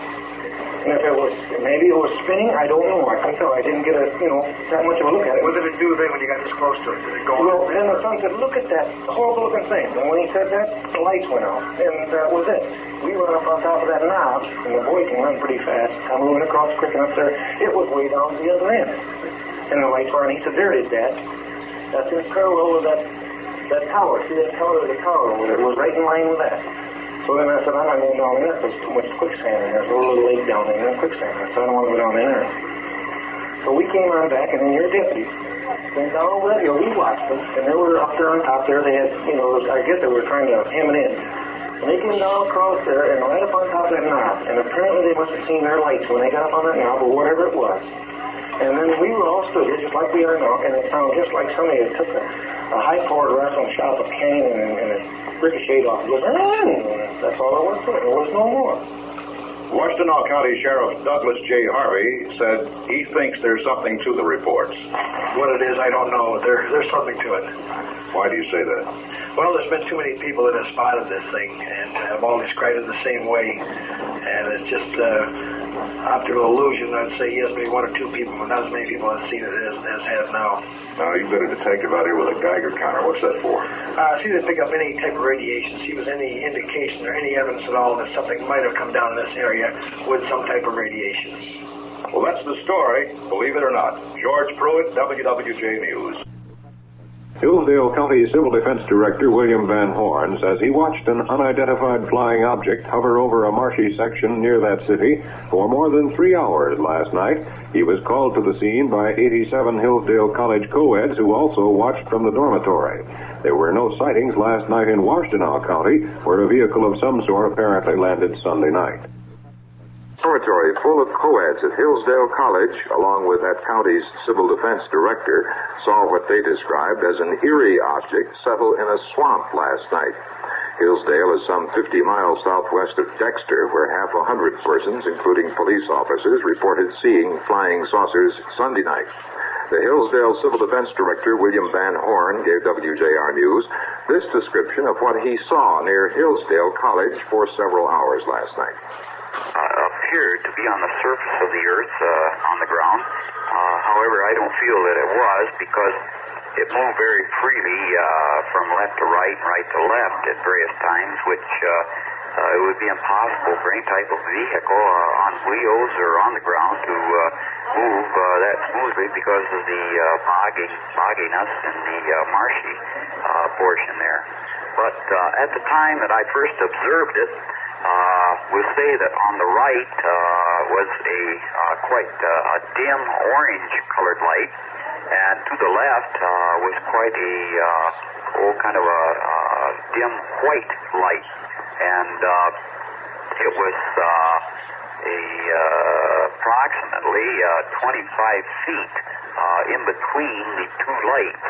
And if it was, maybe it was spinning, I don't know. I couldn't tell. I didn't get a, you know, that much of a look at it.
What did it do then when you got this close to it? Did it go
Well, then the son said, look at that horrible looking thing. And when he said that, the lights went out. And that was it. We went up on top of that knob, and the boy can run pretty fast. I'm moving across quick enough there. It was way down to the other end. And the lights were on. He said, there it is, Dad. That's in parallel with that, that tower. See that tower? The tower over there. It was right in line with that. So then I said, I'm not going down there. There's too much quicksand in there. There's a little lake down there and quicksand. I said, I don't want to go down there. So we came on back, and then your deputies went down over hill. We watched them, and they were up there on top there. They had, you know, I guess they were trying to hem it in. And they came down across there and right up on top of that knob. And apparently they must have seen their lights when they got up on that knob or whatever it was. And then we were all stood here just like we are now, and it sounded just like somebody had took a, a high-powered rifle and shot up a cannon and, and ricocheted off. It just, that's all there was to it. There was no more.
Washtenaw County Sheriff Douglas J. Harvey said he thinks there's something to the reports.
What it is, I don't know. There, there's something to it.
Why do you say that?
Well, there's been too many people that have spotted this thing and have all described it the same way. And it's just uh, optical illusion. I'd say yes, maybe one or two people, but not as many people have seen it as, as have now.
Now, you've got a detective out here with a Geiger counter. What's that for?
Uh, see, they pick up any type of radiation. See if there's any indication or any evidence at all that something might have come down in this area with some type of radiation.
Well, that's the story, believe it or not. George Pruitt, WWJ News.
Hillsdale County Civil Defense Director William Van Horn says he watched an unidentified flying object hover over a marshy section near that city for more than three hours last night. He was called to the scene by 87 Hillsdale College co-eds who also watched from the dormitory. There were no sightings last night in Washtenaw County, where a vehicle of some sort apparently landed Sunday night.
Dormitory full of co-eds at Hillsdale College, along with that county's civil defense director, saw what they described as an eerie object settle in a swamp last night. Hillsdale is some 50 miles southwest of Dexter, where half a hundred persons, including police officers, reported seeing flying saucers Sunday night. The Hillsdale Civil Defense Director, William Van Horn, gave WJR News this description of what he saw near Hillsdale College for several hours last night
uh, appeared to be on the surface of the earth, uh, on the ground. Uh, however, I don't feel that it was because it moved very freely uh, from left to right right to left at various times, which uh, uh, it would be impossible for any type of vehicle on wheels or on the ground to move that smoothly because of the boggy, bogginess and the marshy portion there. But at the time that I first observed it, uh, we'll say that on the right uh, was a uh, quite uh, a dim orange-colored light, and to the left was quite a oh kind of a dim white light, and it was a approximately uh, 25 feet in between the two lights.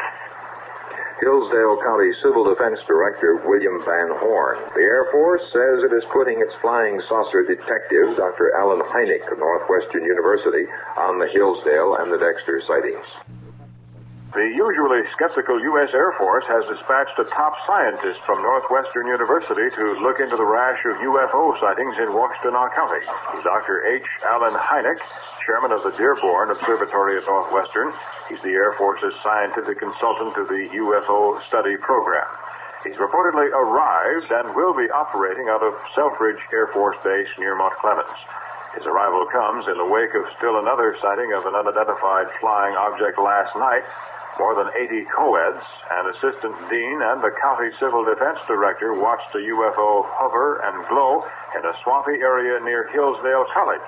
Hillsdale County Civil Defense Director William Van Horn. The Air Force says it is putting its flying saucer detective, Dr. Allen Hynek of Northwestern University, on the Hillsdale and the Dexter sightings.
The usually skeptical U.S. Air Force has dispatched a top scientist from Northwestern University to look into the rash of UFO sightings in Washtenaw County. Dr. H. Allen Hynek, chairman of the Dearborn Observatory at Northwestern. He's the Air Force's scientific consultant to the UFO study program. He's reportedly arrived and will be operating out of Selfridge Air Force Base near Mount Clemens. His arrival comes in the wake of still another sighting of an unidentified flying object last night. More than 80 co-eds, an assistant dean, and the county civil defense director watched a UFO hover and glow in a swampy area near Hillsdale College.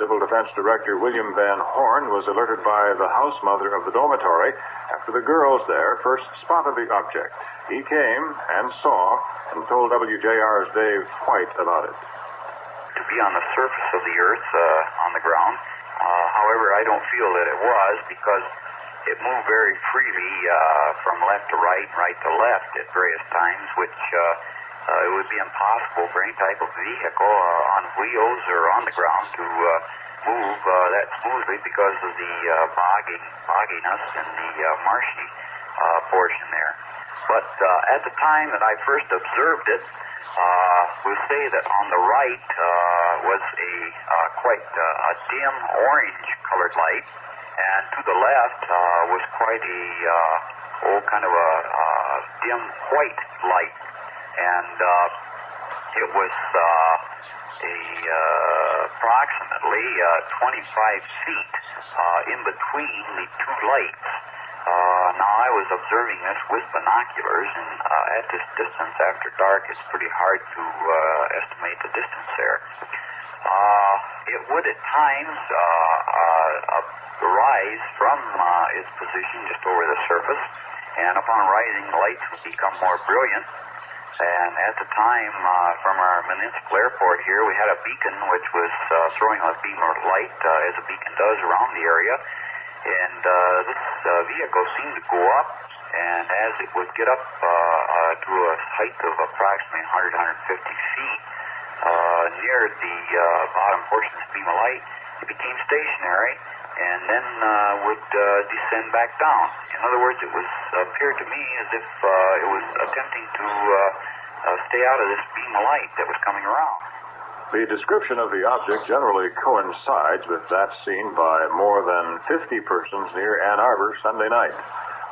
Civil Defense Director William Van Horn was alerted by the house mother of the dormitory after the girls there first spotted the object. He came and saw and told WJR's Dave White about it.
to be on the surface of the earth uh, on the ground. Uh, however, I don't feel that it was because it moved very freely uh, from left to right, right to left at various times, which uh, uh, it would be impossible for any type of vehicle uh, on wheels or on the ground to uh, move uh, that smoothly because of the uh, boggy, bogginess and the uh, marshy uh, portion there. But uh, at the time that I first observed it, uh, we'll say that on the right uh, was a uh, quite uh, a dim orange-colored light, and to the left uh, was quite a uh, oh kind of a uh, dim white light, and uh, it was uh, a uh, approximately uh, 25 feet in between the two lights. Now I was observing this with binoculars, and at this distance after dark, it's pretty hard to estimate the distance there. Uh, it would at times uh, uh, rise from uh, its position just over the surface, and upon rising, lights would become more brilliant. And at the time, uh, from our municipal airport here, we had a beacon which was throwing a beam of light, as a beacon does around the area. And this vehicle seemed to go up, and as it would get up uh, uh, to a height of approximately 100, 150 feet, uh, near the uh, bottom portion of the beam of light, it became stationary and then uh, would uh, descend back down. In other words, it was appeared to me as if uh, it was attempting to uh, uh, stay out of this beam of light that was coming around.
The description of the object generally coincides with that seen by more than 50 persons near Ann Arbor Sunday night.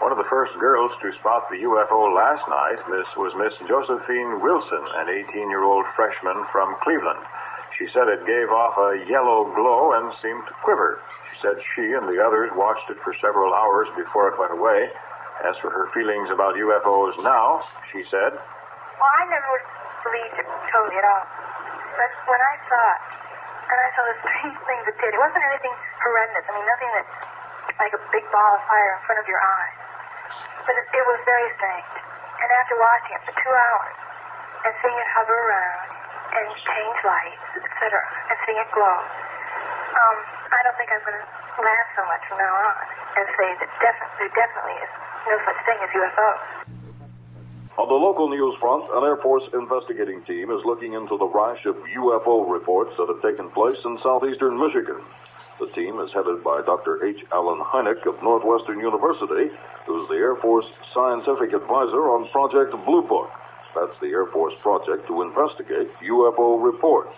One of the first girls to spot the UFO last night miss, was Miss Josephine Wilson, an 18-year-old freshman from Cleveland. She said it gave off a yellow glow and seemed to quiver. She said she and the others watched it for several hours before it went away. As for her feelings about UFOs now, she said,
Well, I never believed it totally at all. But when I saw it, and I saw the [LAUGHS] strange things it did, it wasn't anything horrendous. I mean, nothing that like a big ball of fire in front of your eyes. But it, it was very strange. And after watching it for two hours, and seeing it hover around, and change lights, etc., and seeing it glow, um, I don't think I'm going to laugh so much from now on and say that definitely, there definitely is no such thing as UFOs.
On the local news front, an Air Force investigating team is looking into the rash of UFO reports that have taken place in southeastern Michigan. The team is headed by Dr. H. Allen Hynek of Northwestern University, who's the Air Force scientific advisor on Project Blue Book. That's the Air Force project to investigate UFO reports.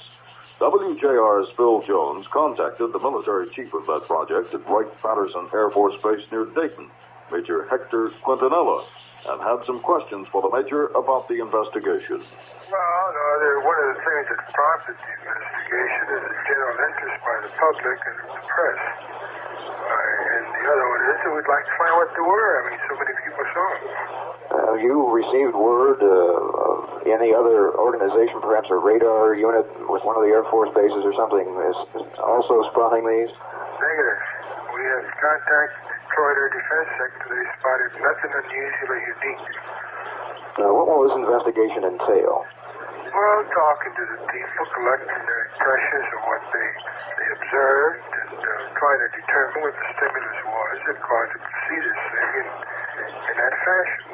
WJR's Phil Jones contacted the military chief of that project at Wright Patterson Air Force Base near Dayton, Major Hector Quintanilla, and had some questions for the Major about the investigation.
Well, no, one of the things that prompted the investigation is the general interest by the public and the press uh, the The other one is that we'd like to find out what they were. I mean, so many people saw them.
Have you received word uh, of any other organization, perhaps a radar unit with one of the Air Force bases or something, is also spotting these?
Negative. We have contacted the Detroit Air Defense Sector. They spotted nothing unusually unique.
Now, what will this investigation entail?
Well, talking to the people, collecting their impressions of what they, they observed, and uh, trying to determine what the stimulus was that caused them to see this thing in, in that fashion.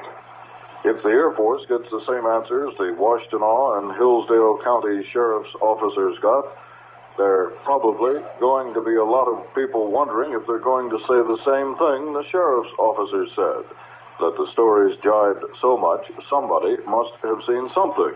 If the Air Force gets the same answers the Washtenaw and Hillsdale County Sheriff's officers got, there are probably going to be a lot of people wondering if they're going to say the same thing the sheriff's officers said. That the stories jibed so much, somebody must have seen something.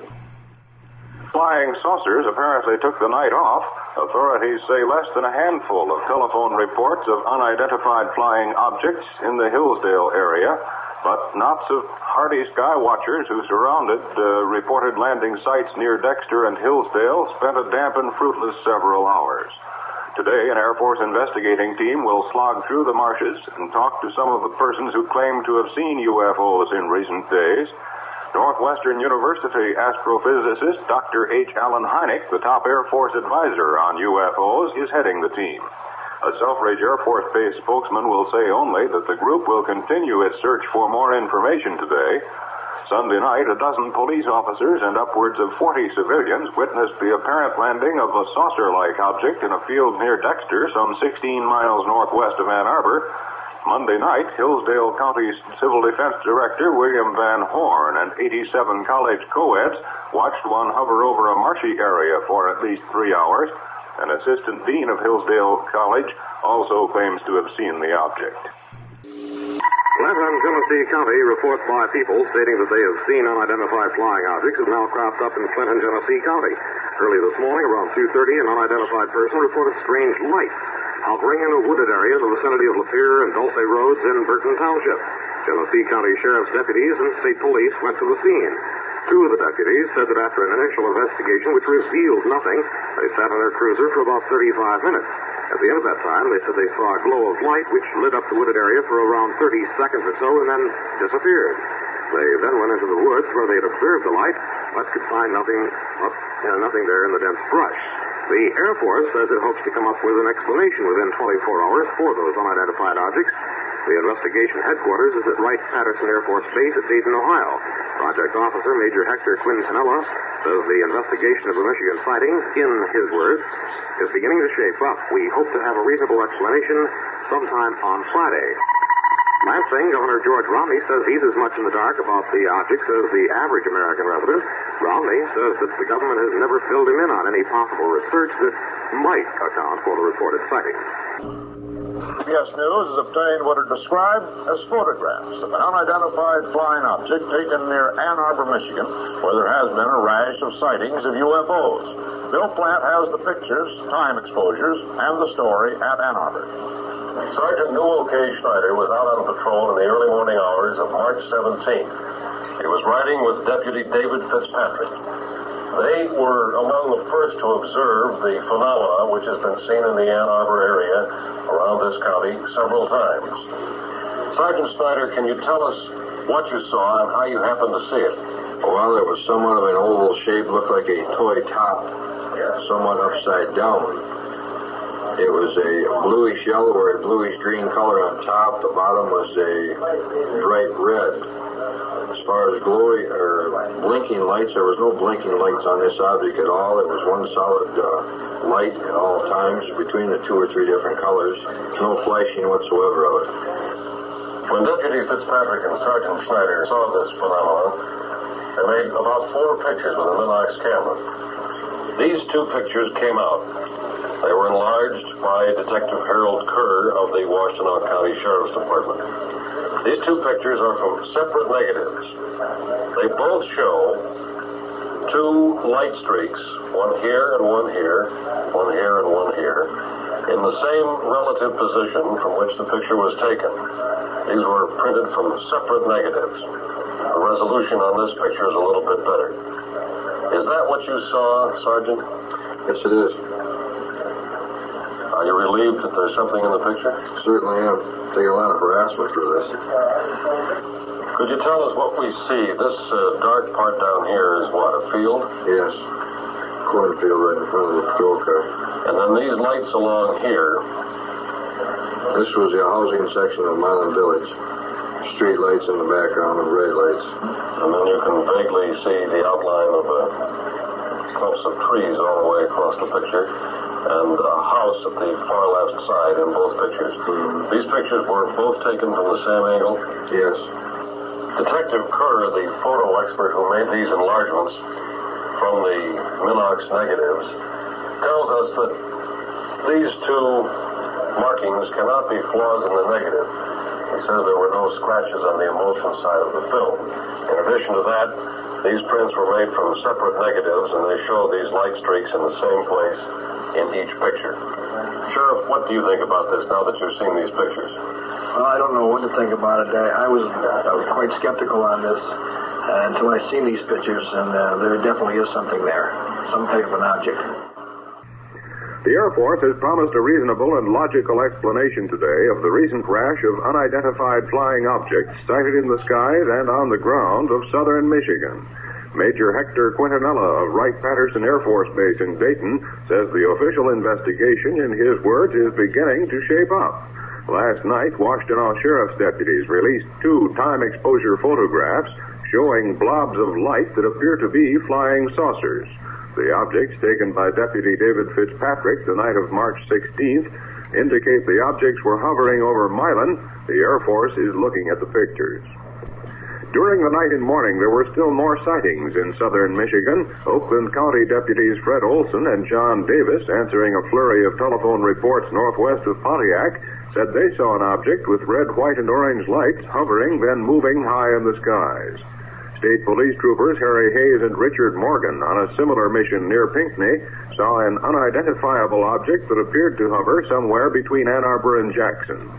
Flying saucers apparently took the night off. Authorities say less than a handful of telephone reports of unidentified flying objects in the Hillsdale area, but knots of hardy sky watchers who surrounded uh, reported landing sites near Dexter and Hillsdale spent a damp and fruitless several hours. Today, an Air Force investigating team will slog through the marshes and talk to some of the persons who claim to have seen UFOs in recent days. Northwestern University astrophysicist Dr. H. Allen Hynek, the top Air Force advisor on UFOs, is heading the team. A Selfridge Air Force Base spokesman will say only that the group will continue its search for more information today. Sunday night, a dozen police officers and upwards of 40 civilians witnessed the apparent landing of a saucer-like object in a field near Dexter, some 16 miles northwest of Ann Arbor. Monday night, Hillsdale County Civil Defense Director William Van Horn and 87 college co-eds watched one hover over a marshy area for at least three hours. An assistant dean of Hillsdale College also claims to have seen the object.
Clinton, Genesee County reports by people stating that they have seen unidentified flying objects have now cropped up in Clinton, Genesee County. Early this morning, around 2.30, an unidentified person reported strange lights hovering in a wooded area in the vicinity of Lapeer and Dulce Roads in Burton Township. Genesee County Sheriff's deputies and state police went to the scene. Two of the deputies said that after an initial investigation which revealed nothing, they sat on their cruiser for about 35 minutes. At the end of that time, they said they saw a glow of light which lit up the wooded area for around 30 seconds or so and then disappeared. They then went into the woods where they had observed the light, but could find nothing, up, uh, nothing there in the dense brush. The Air Force says it hopes to come up with an explanation within 24 hours for those unidentified objects. The investigation headquarters is at Wright-Patterson Air Force Base at Dayton, Ohio. Project Officer Major Hector Quintanilla says the investigation of the Michigan sighting, in his words, is beginning to shape up. We hope to have a reasonable explanation sometime on Friday. Lansing, Governor George Romney says he's as much in the dark about the objects as the average American resident. Romney says that the government has never filled him in on any possible research that might account for the reported sightings.
CBS News has obtained what are described as photographs of an unidentified flying object taken near Ann Arbor, Michigan, where there has been a rash of sightings of UFOs. Bill Plante has the pictures, time exposures, and the story at Ann Arbor. Sergeant Newell K. Schneider was out on patrol in the early morning hours of March 17th. He was riding with Deputy David Fitzpatrick. They were among the first to observe the phenomena which has been seen in the Ann Arbor area around this county several times. Sergeant Snyder, can you tell us what you saw and how you happened to see it?
Well, it was somewhat of an oval shape, looked like a toy top, somewhat upside down. It was a bluish yellow or a bluish green color on top. The bottom was a bright red. As far as glowing or blinking lights, there was no blinking lights on this object at all. It was one solid uh, light at all times between the two or three different colors. No flashing whatsoever of it.
When Deputy Fitzpatrick and Sergeant Schneider saw this phenomenon, they made about four pictures with a Minox camera. These two pictures came out. They were enlarged by Detective Harold Kerr of the Washtenaw County Sheriff's Department. These two pictures are from separate negatives. They both show two light streaks, one here and one here, one here and one here, in the same relative position from which the picture was taken. These were printed from separate negatives. The resolution on this picture is a little bit better. Is that what you saw, Sergeant?
Yes, it is.
Are you relieved that there's something in the picture?
Certainly am. Taking a lot of harassment for this.
Could you tell us what we see? This uh, dark part down here is what, a field?
Yes. Cornfield right in front of the patrol car.
And then these lights along here.
This was the housing section of Milan Village. Street lights in the background and red lights.
And then you can vaguely see the outline of uh, clumps of trees all the way across the picture. And a house at the far left side in both pictures. Hmm. These pictures were both taken from the same angle?
Yes.
Detective Kerr, the photo expert who made these enlargements from the Minox negatives, tells us that these two markings cannot be flaws in the negative. He says there were no scratches on the emulsion side of the film. In addition to that, these prints were made from separate negatives and they show these light streaks in the same place in each picture. Sheriff, what do you think about this now that you've seen these pictures?
Well, I don't know what to think about it. I, I was I was quite skeptical on this uh, until I seen these pictures, and uh, there definitely is something there, some type of an object.
The Air Force has promised a reasonable and logical explanation today of the recent rash of unidentified flying objects sighted in the skies and on the ground of southern Michigan. Major Hector Quintanilla of Wright-Patterson Air Force Base in Dayton says the official investigation, in his words, is beginning to shape up. Last night, Washtenaw Sheriff's deputies released two time exposure photographs showing blobs of light that appear to be flying saucers. The objects taken by Deputy David Fitzpatrick the night of March 16th indicate the objects were hovering over Milan. The Air Force is looking at the pictures. During the night and morning, there were still more sightings in southern Michigan. Oakland County deputies Fred Olson and John Davis, answering a flurry of telephone reports northwest of Pontiac, said they saw an object with red, white, and orange lights hovering, then moving high in the skies. State Police Troopers Harry Hayes and Richard Morgan, on a similar mission near Pinckney, saw an unidentifiable object that appeared to hover somewhere between Ann Arbor and Jackson.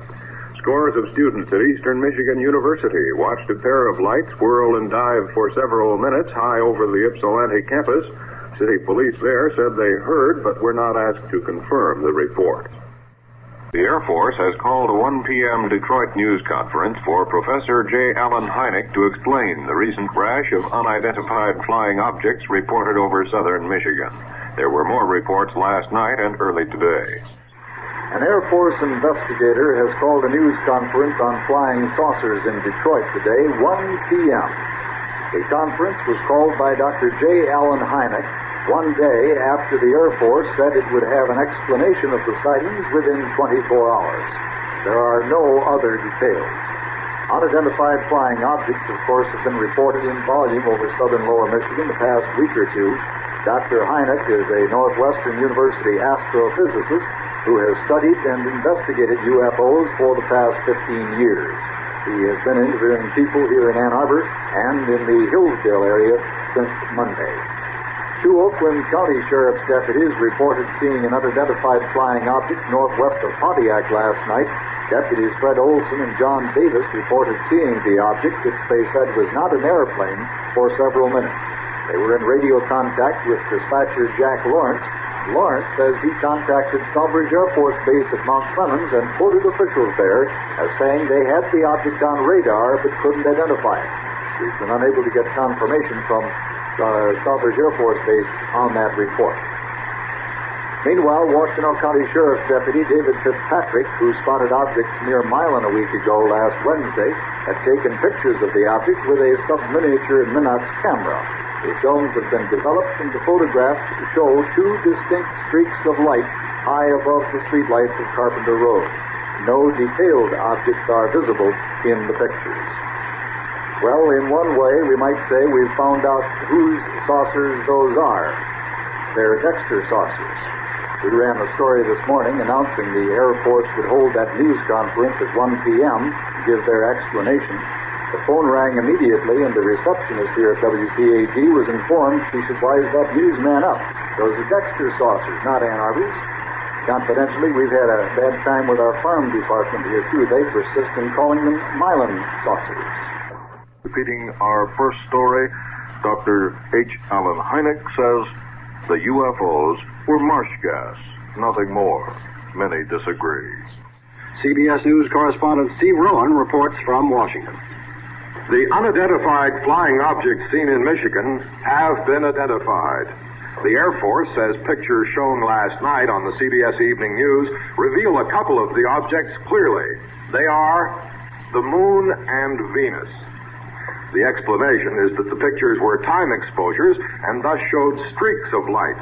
Scores of students at Eastern Michigan University watched a pair of lights whirl and dive for several minutes high over the Ypsilanti campus. City police there said they heard but were not asked to confirm the report. The Air Force has called a 1 p.m. Detroit news conference for Professor J. Allen Hynek to explain the recent rash of unidentified flying objects reported over southern Michigan. There were more reports last night and early today.
An Air Force investigator has called a news conference on flying saucers in Detroit today, 1 p.m. The conference was called by Dr. J. Allen Hynek one day after the Air Force said it would have an explanation of the sightings within 24 hours. There are no other details. Unidentified flying objects, of course, have been reported in volume over southern lower Michigan the past week or two. Dr. Hynek is a Northwestern University astrophysicist who has studied and investigated UFOs for the past 15 years. He has been interviewing people here in Ann Arbor and in the Hillsdale area since Monday. Two Oakland County Sheriff's deputies reported seeing an unidentified flying object northwest of Pontiac last night. Deputies Fred Olson and John Davis reported seeing the object, which they said was not an airplane, for several minutes. They were in radio contact with dispatcher Jack Lawrence. Lawrence says he contacted Selfridge Air Force Base at Mount Clemens and quoted officials there as saying they had the object on radar but couldn't identify it. We've been unable to get confirmation from uh, Selfridge Air Force Base on that report. Meanwhile, Washtenaw County Sheriff's Deputy David Fitzpatrick, who spotted objects near Milan a week ago last Wednesday, had taken pictures of the object with a sub-miniature Minox camera. The films have been developed and the photographs to show two distinct streaks of light high above the streetlights of Carpenter Road. No detailed objects are visible in the pictures. Well, in one way, we might say we've found out whose saucers those are. They're Dexter saucers. We ran a story this morning announcing the Air Force would hold that news conference at 1 p.m. to give their explanation. The phone rang immediately, and the receptionist here at WPAG was informed she should wise that newsman up. Those are Dexter saucers, not Ann Arbor's. Confidentially, we've had a bad time with our farm department here, too. They persist in calling them Milan saucers.
Repeating our first story, Dr. H. Allen Hynek says the UFOs were marsh gas, nothing more.
many disagree.
CBS News correspondent Steve Rowan reports from Washington.
The unidentified flying objects seen in Michigan have been identified. The Air Force says pictures shown last night on the CBS Evening News reveal a couple of the objects clearly. They are the Moon and Venus. The explanation is that the pictures were time exposures and thus showed streaks of light.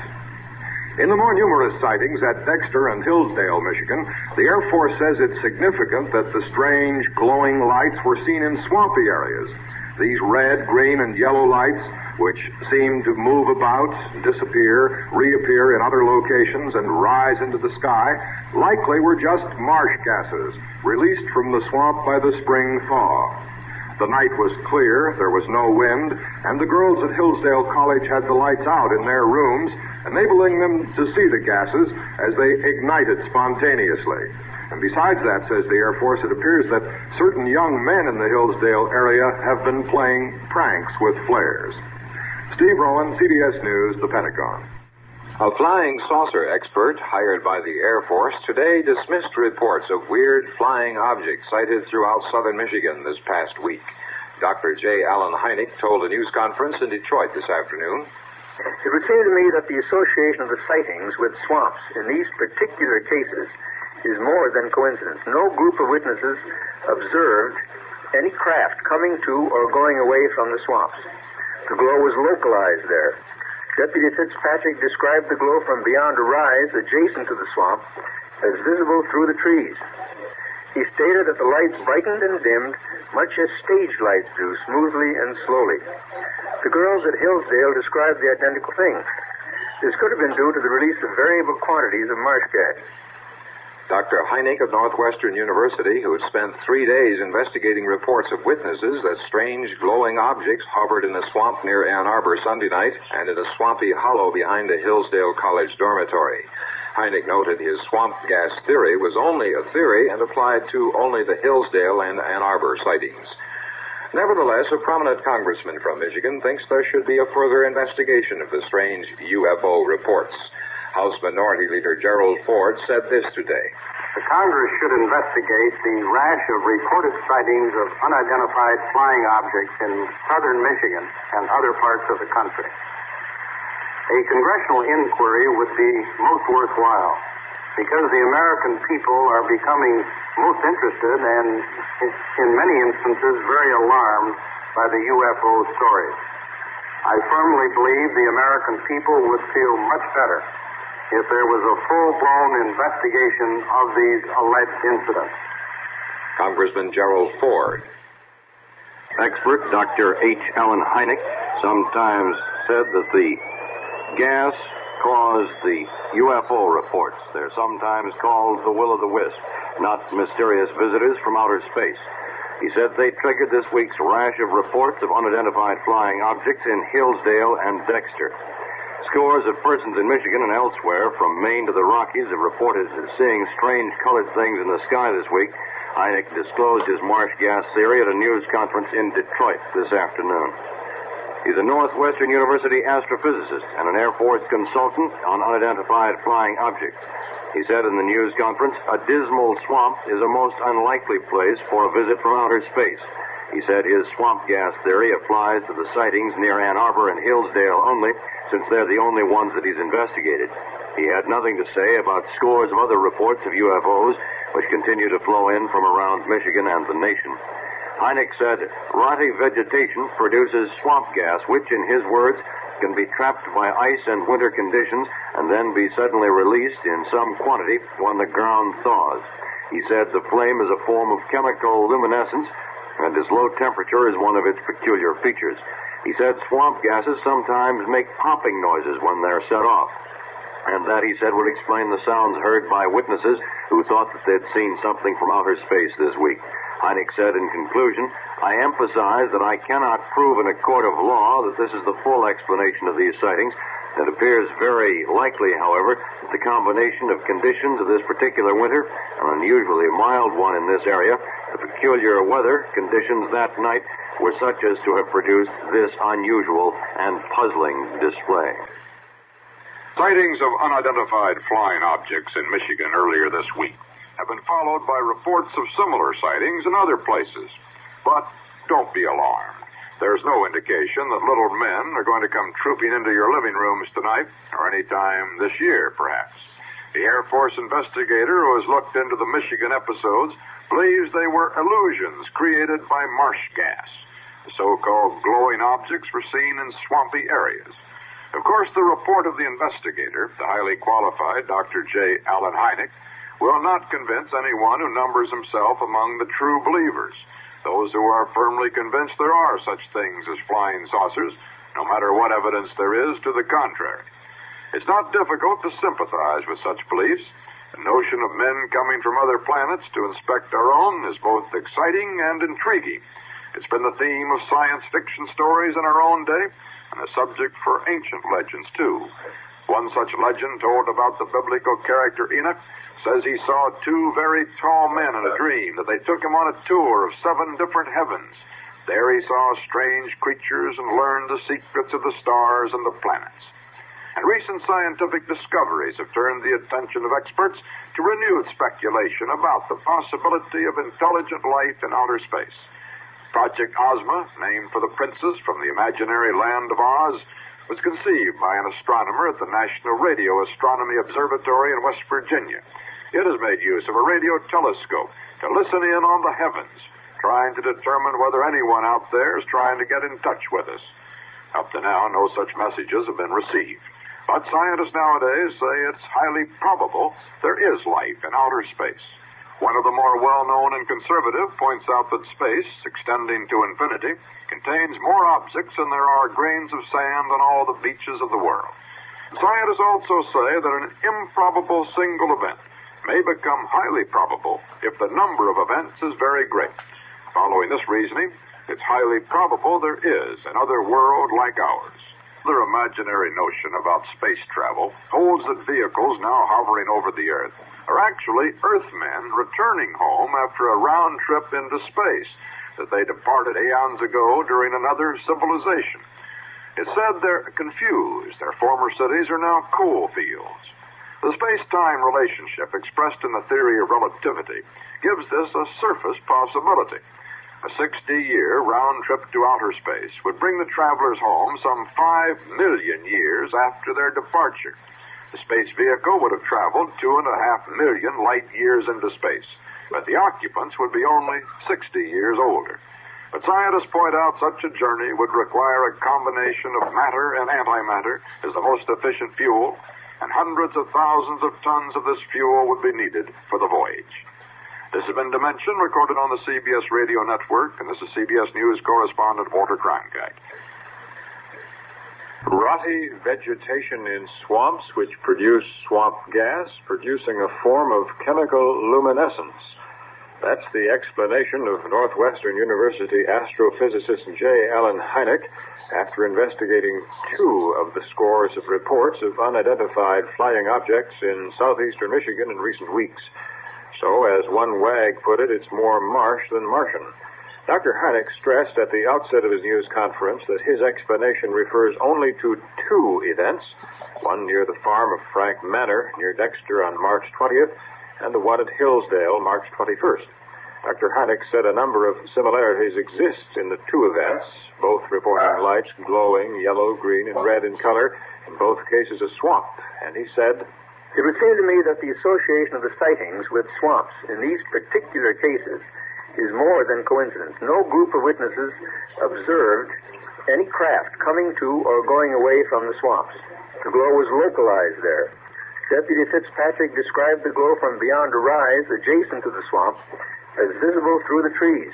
In the more numerous sightings at Dexter and Hillsdale, Michigan, the Air Force says it's significant that the strange glowing lights were seen in swampy areas. These red, green, and yellow lights, which seem to move about, disappear, reappear in other locations, and rise into the sky, likely were just marsh gases released from the swamp by the spring thaw. The night was clear, there was no wind, and the girls at Hillsdale College had the lights out in their rooms, enabling them to see the gases as they ignited spontaneously. And besides that, says the Air Force, it appears that certain young men in the Hillsdale area have been playing pranks with flares. Steve Rowan, CBS News, the Pentagon.
A flying saucer expert hired by the Air Force today dismissed reports of weird flying objects sighted throughout southern Michigan this past week. Dr. J. Allen Hynek told a news conference in Detroit this afternoon.
It would seem to me that the association of the sightings with swamps in these particular cases is more than coincidence. No group of witnesses observed any craft coming to or going away from the swamps. The glow was localized there. Deputy Fitzpatrick described the glow from beyond a rise adjacent to the swamp as visible through the trees. He stated that the lights brightened and dimmed much as stage lights do, smoothly and slowly. The girls at Hillsdale described the identical thing. This could have been due to the release of variable quantities of marsh gas.
Dr. Hynek of Northwestern University, who had spent three days investigating reports of witnesses that strange glowing objects hovered in a swamp near Ann Arbor Sunday night and in a swampy hollow behind a Hillsdale College dormitory. Hynek noted his swamp gas theory was only a theory and applied to only the Hillsdale and Ann Arbor sightings. Nevertheless, a prominent congressman from Michigan thinks there should be a further investigation of the strange UFO reports. House Minority Leader Gerald Ford said this today.
The Congress should investigate the rash of reported sightings of unidentified flying objects in southern Michigan and other parts of the country. A congressional inquiry would be most worthwhile because the American people are becoming most interested and, in many instances, very alarmed by the UFO stories. I firmly believe the American people would feel much better if there was a full blown investigation of these alleged incidents.
Congressman Gerald Ford.
Expert Dr. H. Allen Hynek sometimes said that the gas caused the UFO reports. They're sometimes called the will o' the wisp, not mysterious visitors from outer space. He said they triggered this week's rash of reports of unidentified flying objects in Hillsdale and Dexter. Scores of persons in Michigan and elsewhere, from Maine to the Rockies, have reported seeing strange colored things in the sky this week. Hynek disclosed his marsh gas theory at a news conference in Detroit this afternoon. He's a Northwestern University astrophysicist and an Air Force consultant on unidentified flying objects. He said in the news conference, a dismal swamp is a most unlikely place for a visit from outer space. He said his swamp gas theory applies to the sightings near Ann Arbor and Hillsdale only, since they're the only ones that he's investigated. He had nothing to say about scores of other reports of UFOs which continue to flow in from around Michigan and the nation. Hynek said, rotting vegetation produces swamp gas, which, in his words, can be trapped by ice and winter conditions and then be suddenly released in some quantity when the ground thaws. He said the flame is a form of chemical luminescence and its low temperature is one of its peculiar features. He said swamp gases sometimes make popping noises when they're set off. And that, he said, would explain the sounds heard by witnesses who thought that they'd seen something from outer space this week. Hynek said in conclusion, I emphasize that I cannot prove in a court of law that this is the full explanation of these sightings. It appears very likely, however, that the combination of conditions of this particular winter, an unusually mild one in this area, the peculiar weather conditions that night were such as to have produced this unusual and puzzling display.
Sightings of unidentified flying objects in Michigan earlier this week have been followed by reports of similar sightings in other places. But don't be alarmed. There's no indication that little men are going to come trooping into your living rooms tonight or any time this year, perhaps. The Air Force investigator who has looked into the Michigan episodes believes they were illusions created by marsh gas. The so-called glowing objects were seen in swampy areas. Of course, the report of the investigator, the highly qualified Dr. J. Allen Hynek, will not convince anyone who numbers himself among the true believers those who are firmly convinced there are such things as flying saucers, no matter what evidence there is to the contrary. It's not difficult to sympathize with such beliefs. The notion of men coming from other planets to inspect our own is both exciting and intriguing. It's been the theme of science fiction stories in our own day and a subject for ancient legends, too. One such legend told about the biblical character Enoch says he saw two very tall men in a dream, that they took him on a tour of seven different heavens. There he saw strange creatures and learned the secrets of the stars and the planets. And recent scientific discoveries have turned the attention of experts to renewed speculation about the possibility of intelligent life in outer space. Project Ozma, named for the princess from the imaginary land of Oz, was conceived by an astronomer at the National Radio Astronomy Observatory in West Virginia. It has made use of a radio telescope to listen in on the heavens, trying to determine whether anyone out there is trying to get in touch with us. Up to now, no such messages have been received. But scientists nowadays say it's highly probable there is life in outer space. One of the more well known and conservative points out that space, extending to infinity, contains more objects than there are grains of sand on all the beaches of the world. Scientists also say that an improbable single event may become highly probable if the number of events is very great. Following this reasoning, it's highly probable there is another world like ours. Their imaginary notion about space travel holds that vehicles now hovering over the Earth are actually Earthmen returning home after a round trip into space that they departed eons ago during another civilization. It's said they're confused. Their former cities are now coal fields. The space-time relationship expressed in the theory of relativity gives this a surface possibility. A 60-year round trip to outer space would bring the travelers home some 5 million years after their departure. The space vehicle would have traveled 2.5 million light years into space, but the occupants would be only 60 years older. But scientists point out such a journey would require a combination of matter and antimatter as the most efficient fuel, and hundreds of thousands of tons of this fuel would be needed for the voyage. This has been Dimension, recorded on the CBS radio network, and this is CBS News correspondent Walter Cronkite.
Rotty vegetation in swamps which produce swamp gas, producing a form of chemical luminescence. That's the explanation of Northwestern University astrophysicist J. Allen Hynek after investigating two of the scores of reports of unidentified flying objects in southeastern Michigan in recent weeks. So, as one wag put it, it's more marsh than Martian. Dr. Hynek stressed at the outset of his news conference that his explanation refers only to two events, one near the farm of Frank Mannor near Dexter on March 20th, and the one at Hillsdale, March 21st. Dr. Hynek said a number of similarities exist in the two events, both reporting lights glowing yellow, green, and red in color, in both cases a swamp. And he said,
It would seem to me that the association of the sightings with swamps in these particular cases is more than coincidence. No group of witnesses observed any craft coming to or going away from the swamps. The glow was localized there. Deputy Fitzpatrick described the glow from beyond a rise adjacent to the swamp as visible through the trees.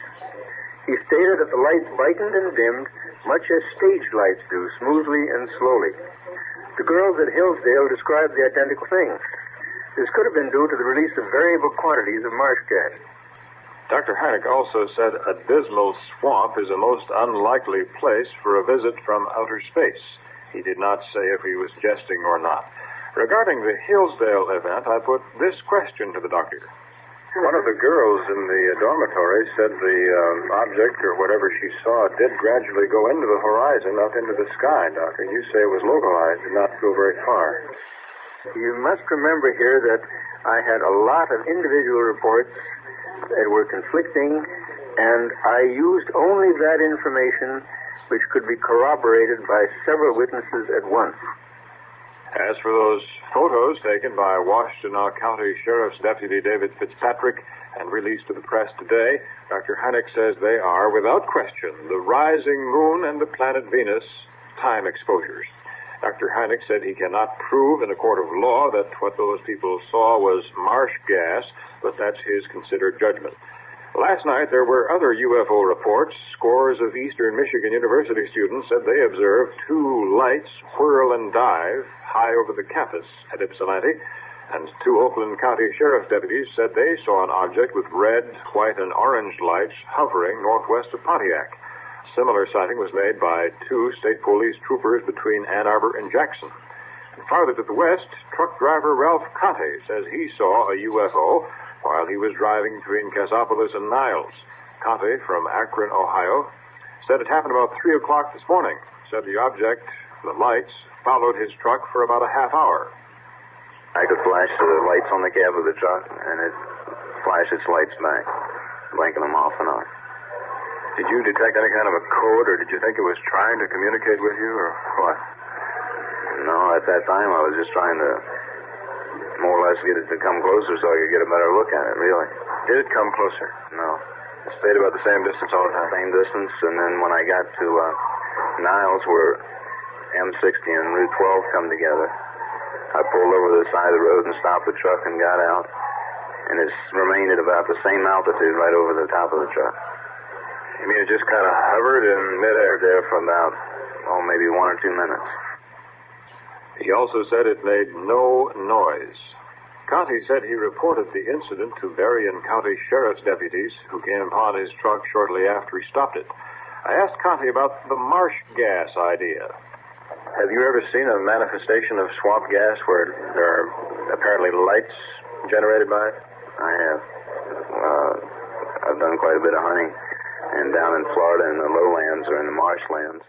He stated that the lights brightened and dimmed much as stage lights do, smoothly and slowly. The girls at Hillsdale described the identical thing. This could have been due to the release of variable quantities of marsh gas.
Dr. Hynek also said a dismal swamp is a most unlikely place for a visit from outer space. He did not say if he was jesting or not. Regarding the Hillsdale event, I put this question to the doctor.
One of the girls in the uh, dormitory said the um, object or whatever she saw did gradually go into the horizon, up into the sky, Doctor. You say it was localized, did not go very far.
You must remember here that I had a lot of individual reports that were conflicting, and I used only that information which could be corroborated by several witnesses at once.
As for those photos taken by Washtenaw County Sheriff's Deputy David Fitzpatrick and released to the press today, Dr. Hynek says they are, without question, the rising moon and the planet Venus time exposures. Dr. Hynek said he cannot prove in a court of law that what those people saw was marsh gas, but that's his considered judgment. Last night, there were other UFO reports. Scores of Eastern Michigan University students said they observed two lights whirl and dive high over the campus at Ypsilanti, and two Oakland County Sheriff's deputies said they saw an object with red, white, and orange lights hovering northwest of Pontiac. Similar sighting was made by two state police troopers between Ann Arbor and Jackson. And farther to the west, truck driver Ralph Conte says he saw a UFO while he was driving between Cassopolis and Niles. Conte from Akron, Ohio, said it happened about 3 o'clock this morning. Said the object, the lights, followed his truck for about a half hour.
I could flash the lights on the cab of the truck, and it flashed its lights back, blinking them off and on.
Did you detect any kind of a code, or did you think it was trying to communicate with you, or what?
No, at that time I was just trying to more or less get it to come closer so I could get a better look at it, really.
Did it come closer?
No.
It stayed about the same distance all the time?
Same distance, and then when I got to uh, Niles, where M60 and Route 12 come together, I pulled over to the side of the road and stopped the truck and got out, and it's remained at about the same altitude right over the top of the truck.
You mean it just kind of hovered in midair?
There for about, oh, maybe one or two minutes.
He also said it made no noise. Conte said he reported the incident to Berrien County Sheriff's deputies who came upon his truck shortly after he stopped it. I asked Conte about the marsh gas idea.
Have you ever seen a manifestation of swamp gas where there are apparently lights generated by it?
I have. Uh, I've done quite a bit of hunting, and down in Florida in the lowlands or in the marshlands.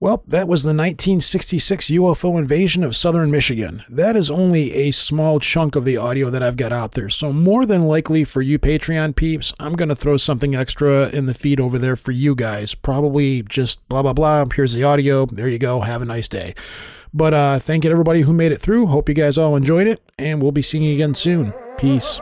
Well, that was the 1966 UFO invasion of southern Michigan. That is only a small chunk of the audio that I've got out there. So, more than likely for you Patreon peeps, I'm going to throw something extra in the feed over there for you guys. Probably just blah, blah, blah. Here's the audio. There you go. Have a nice day. But uh, thank you to everybody who made it through. Hope you guys all enjoyed it, and we'll be seeing you again soon. Peace.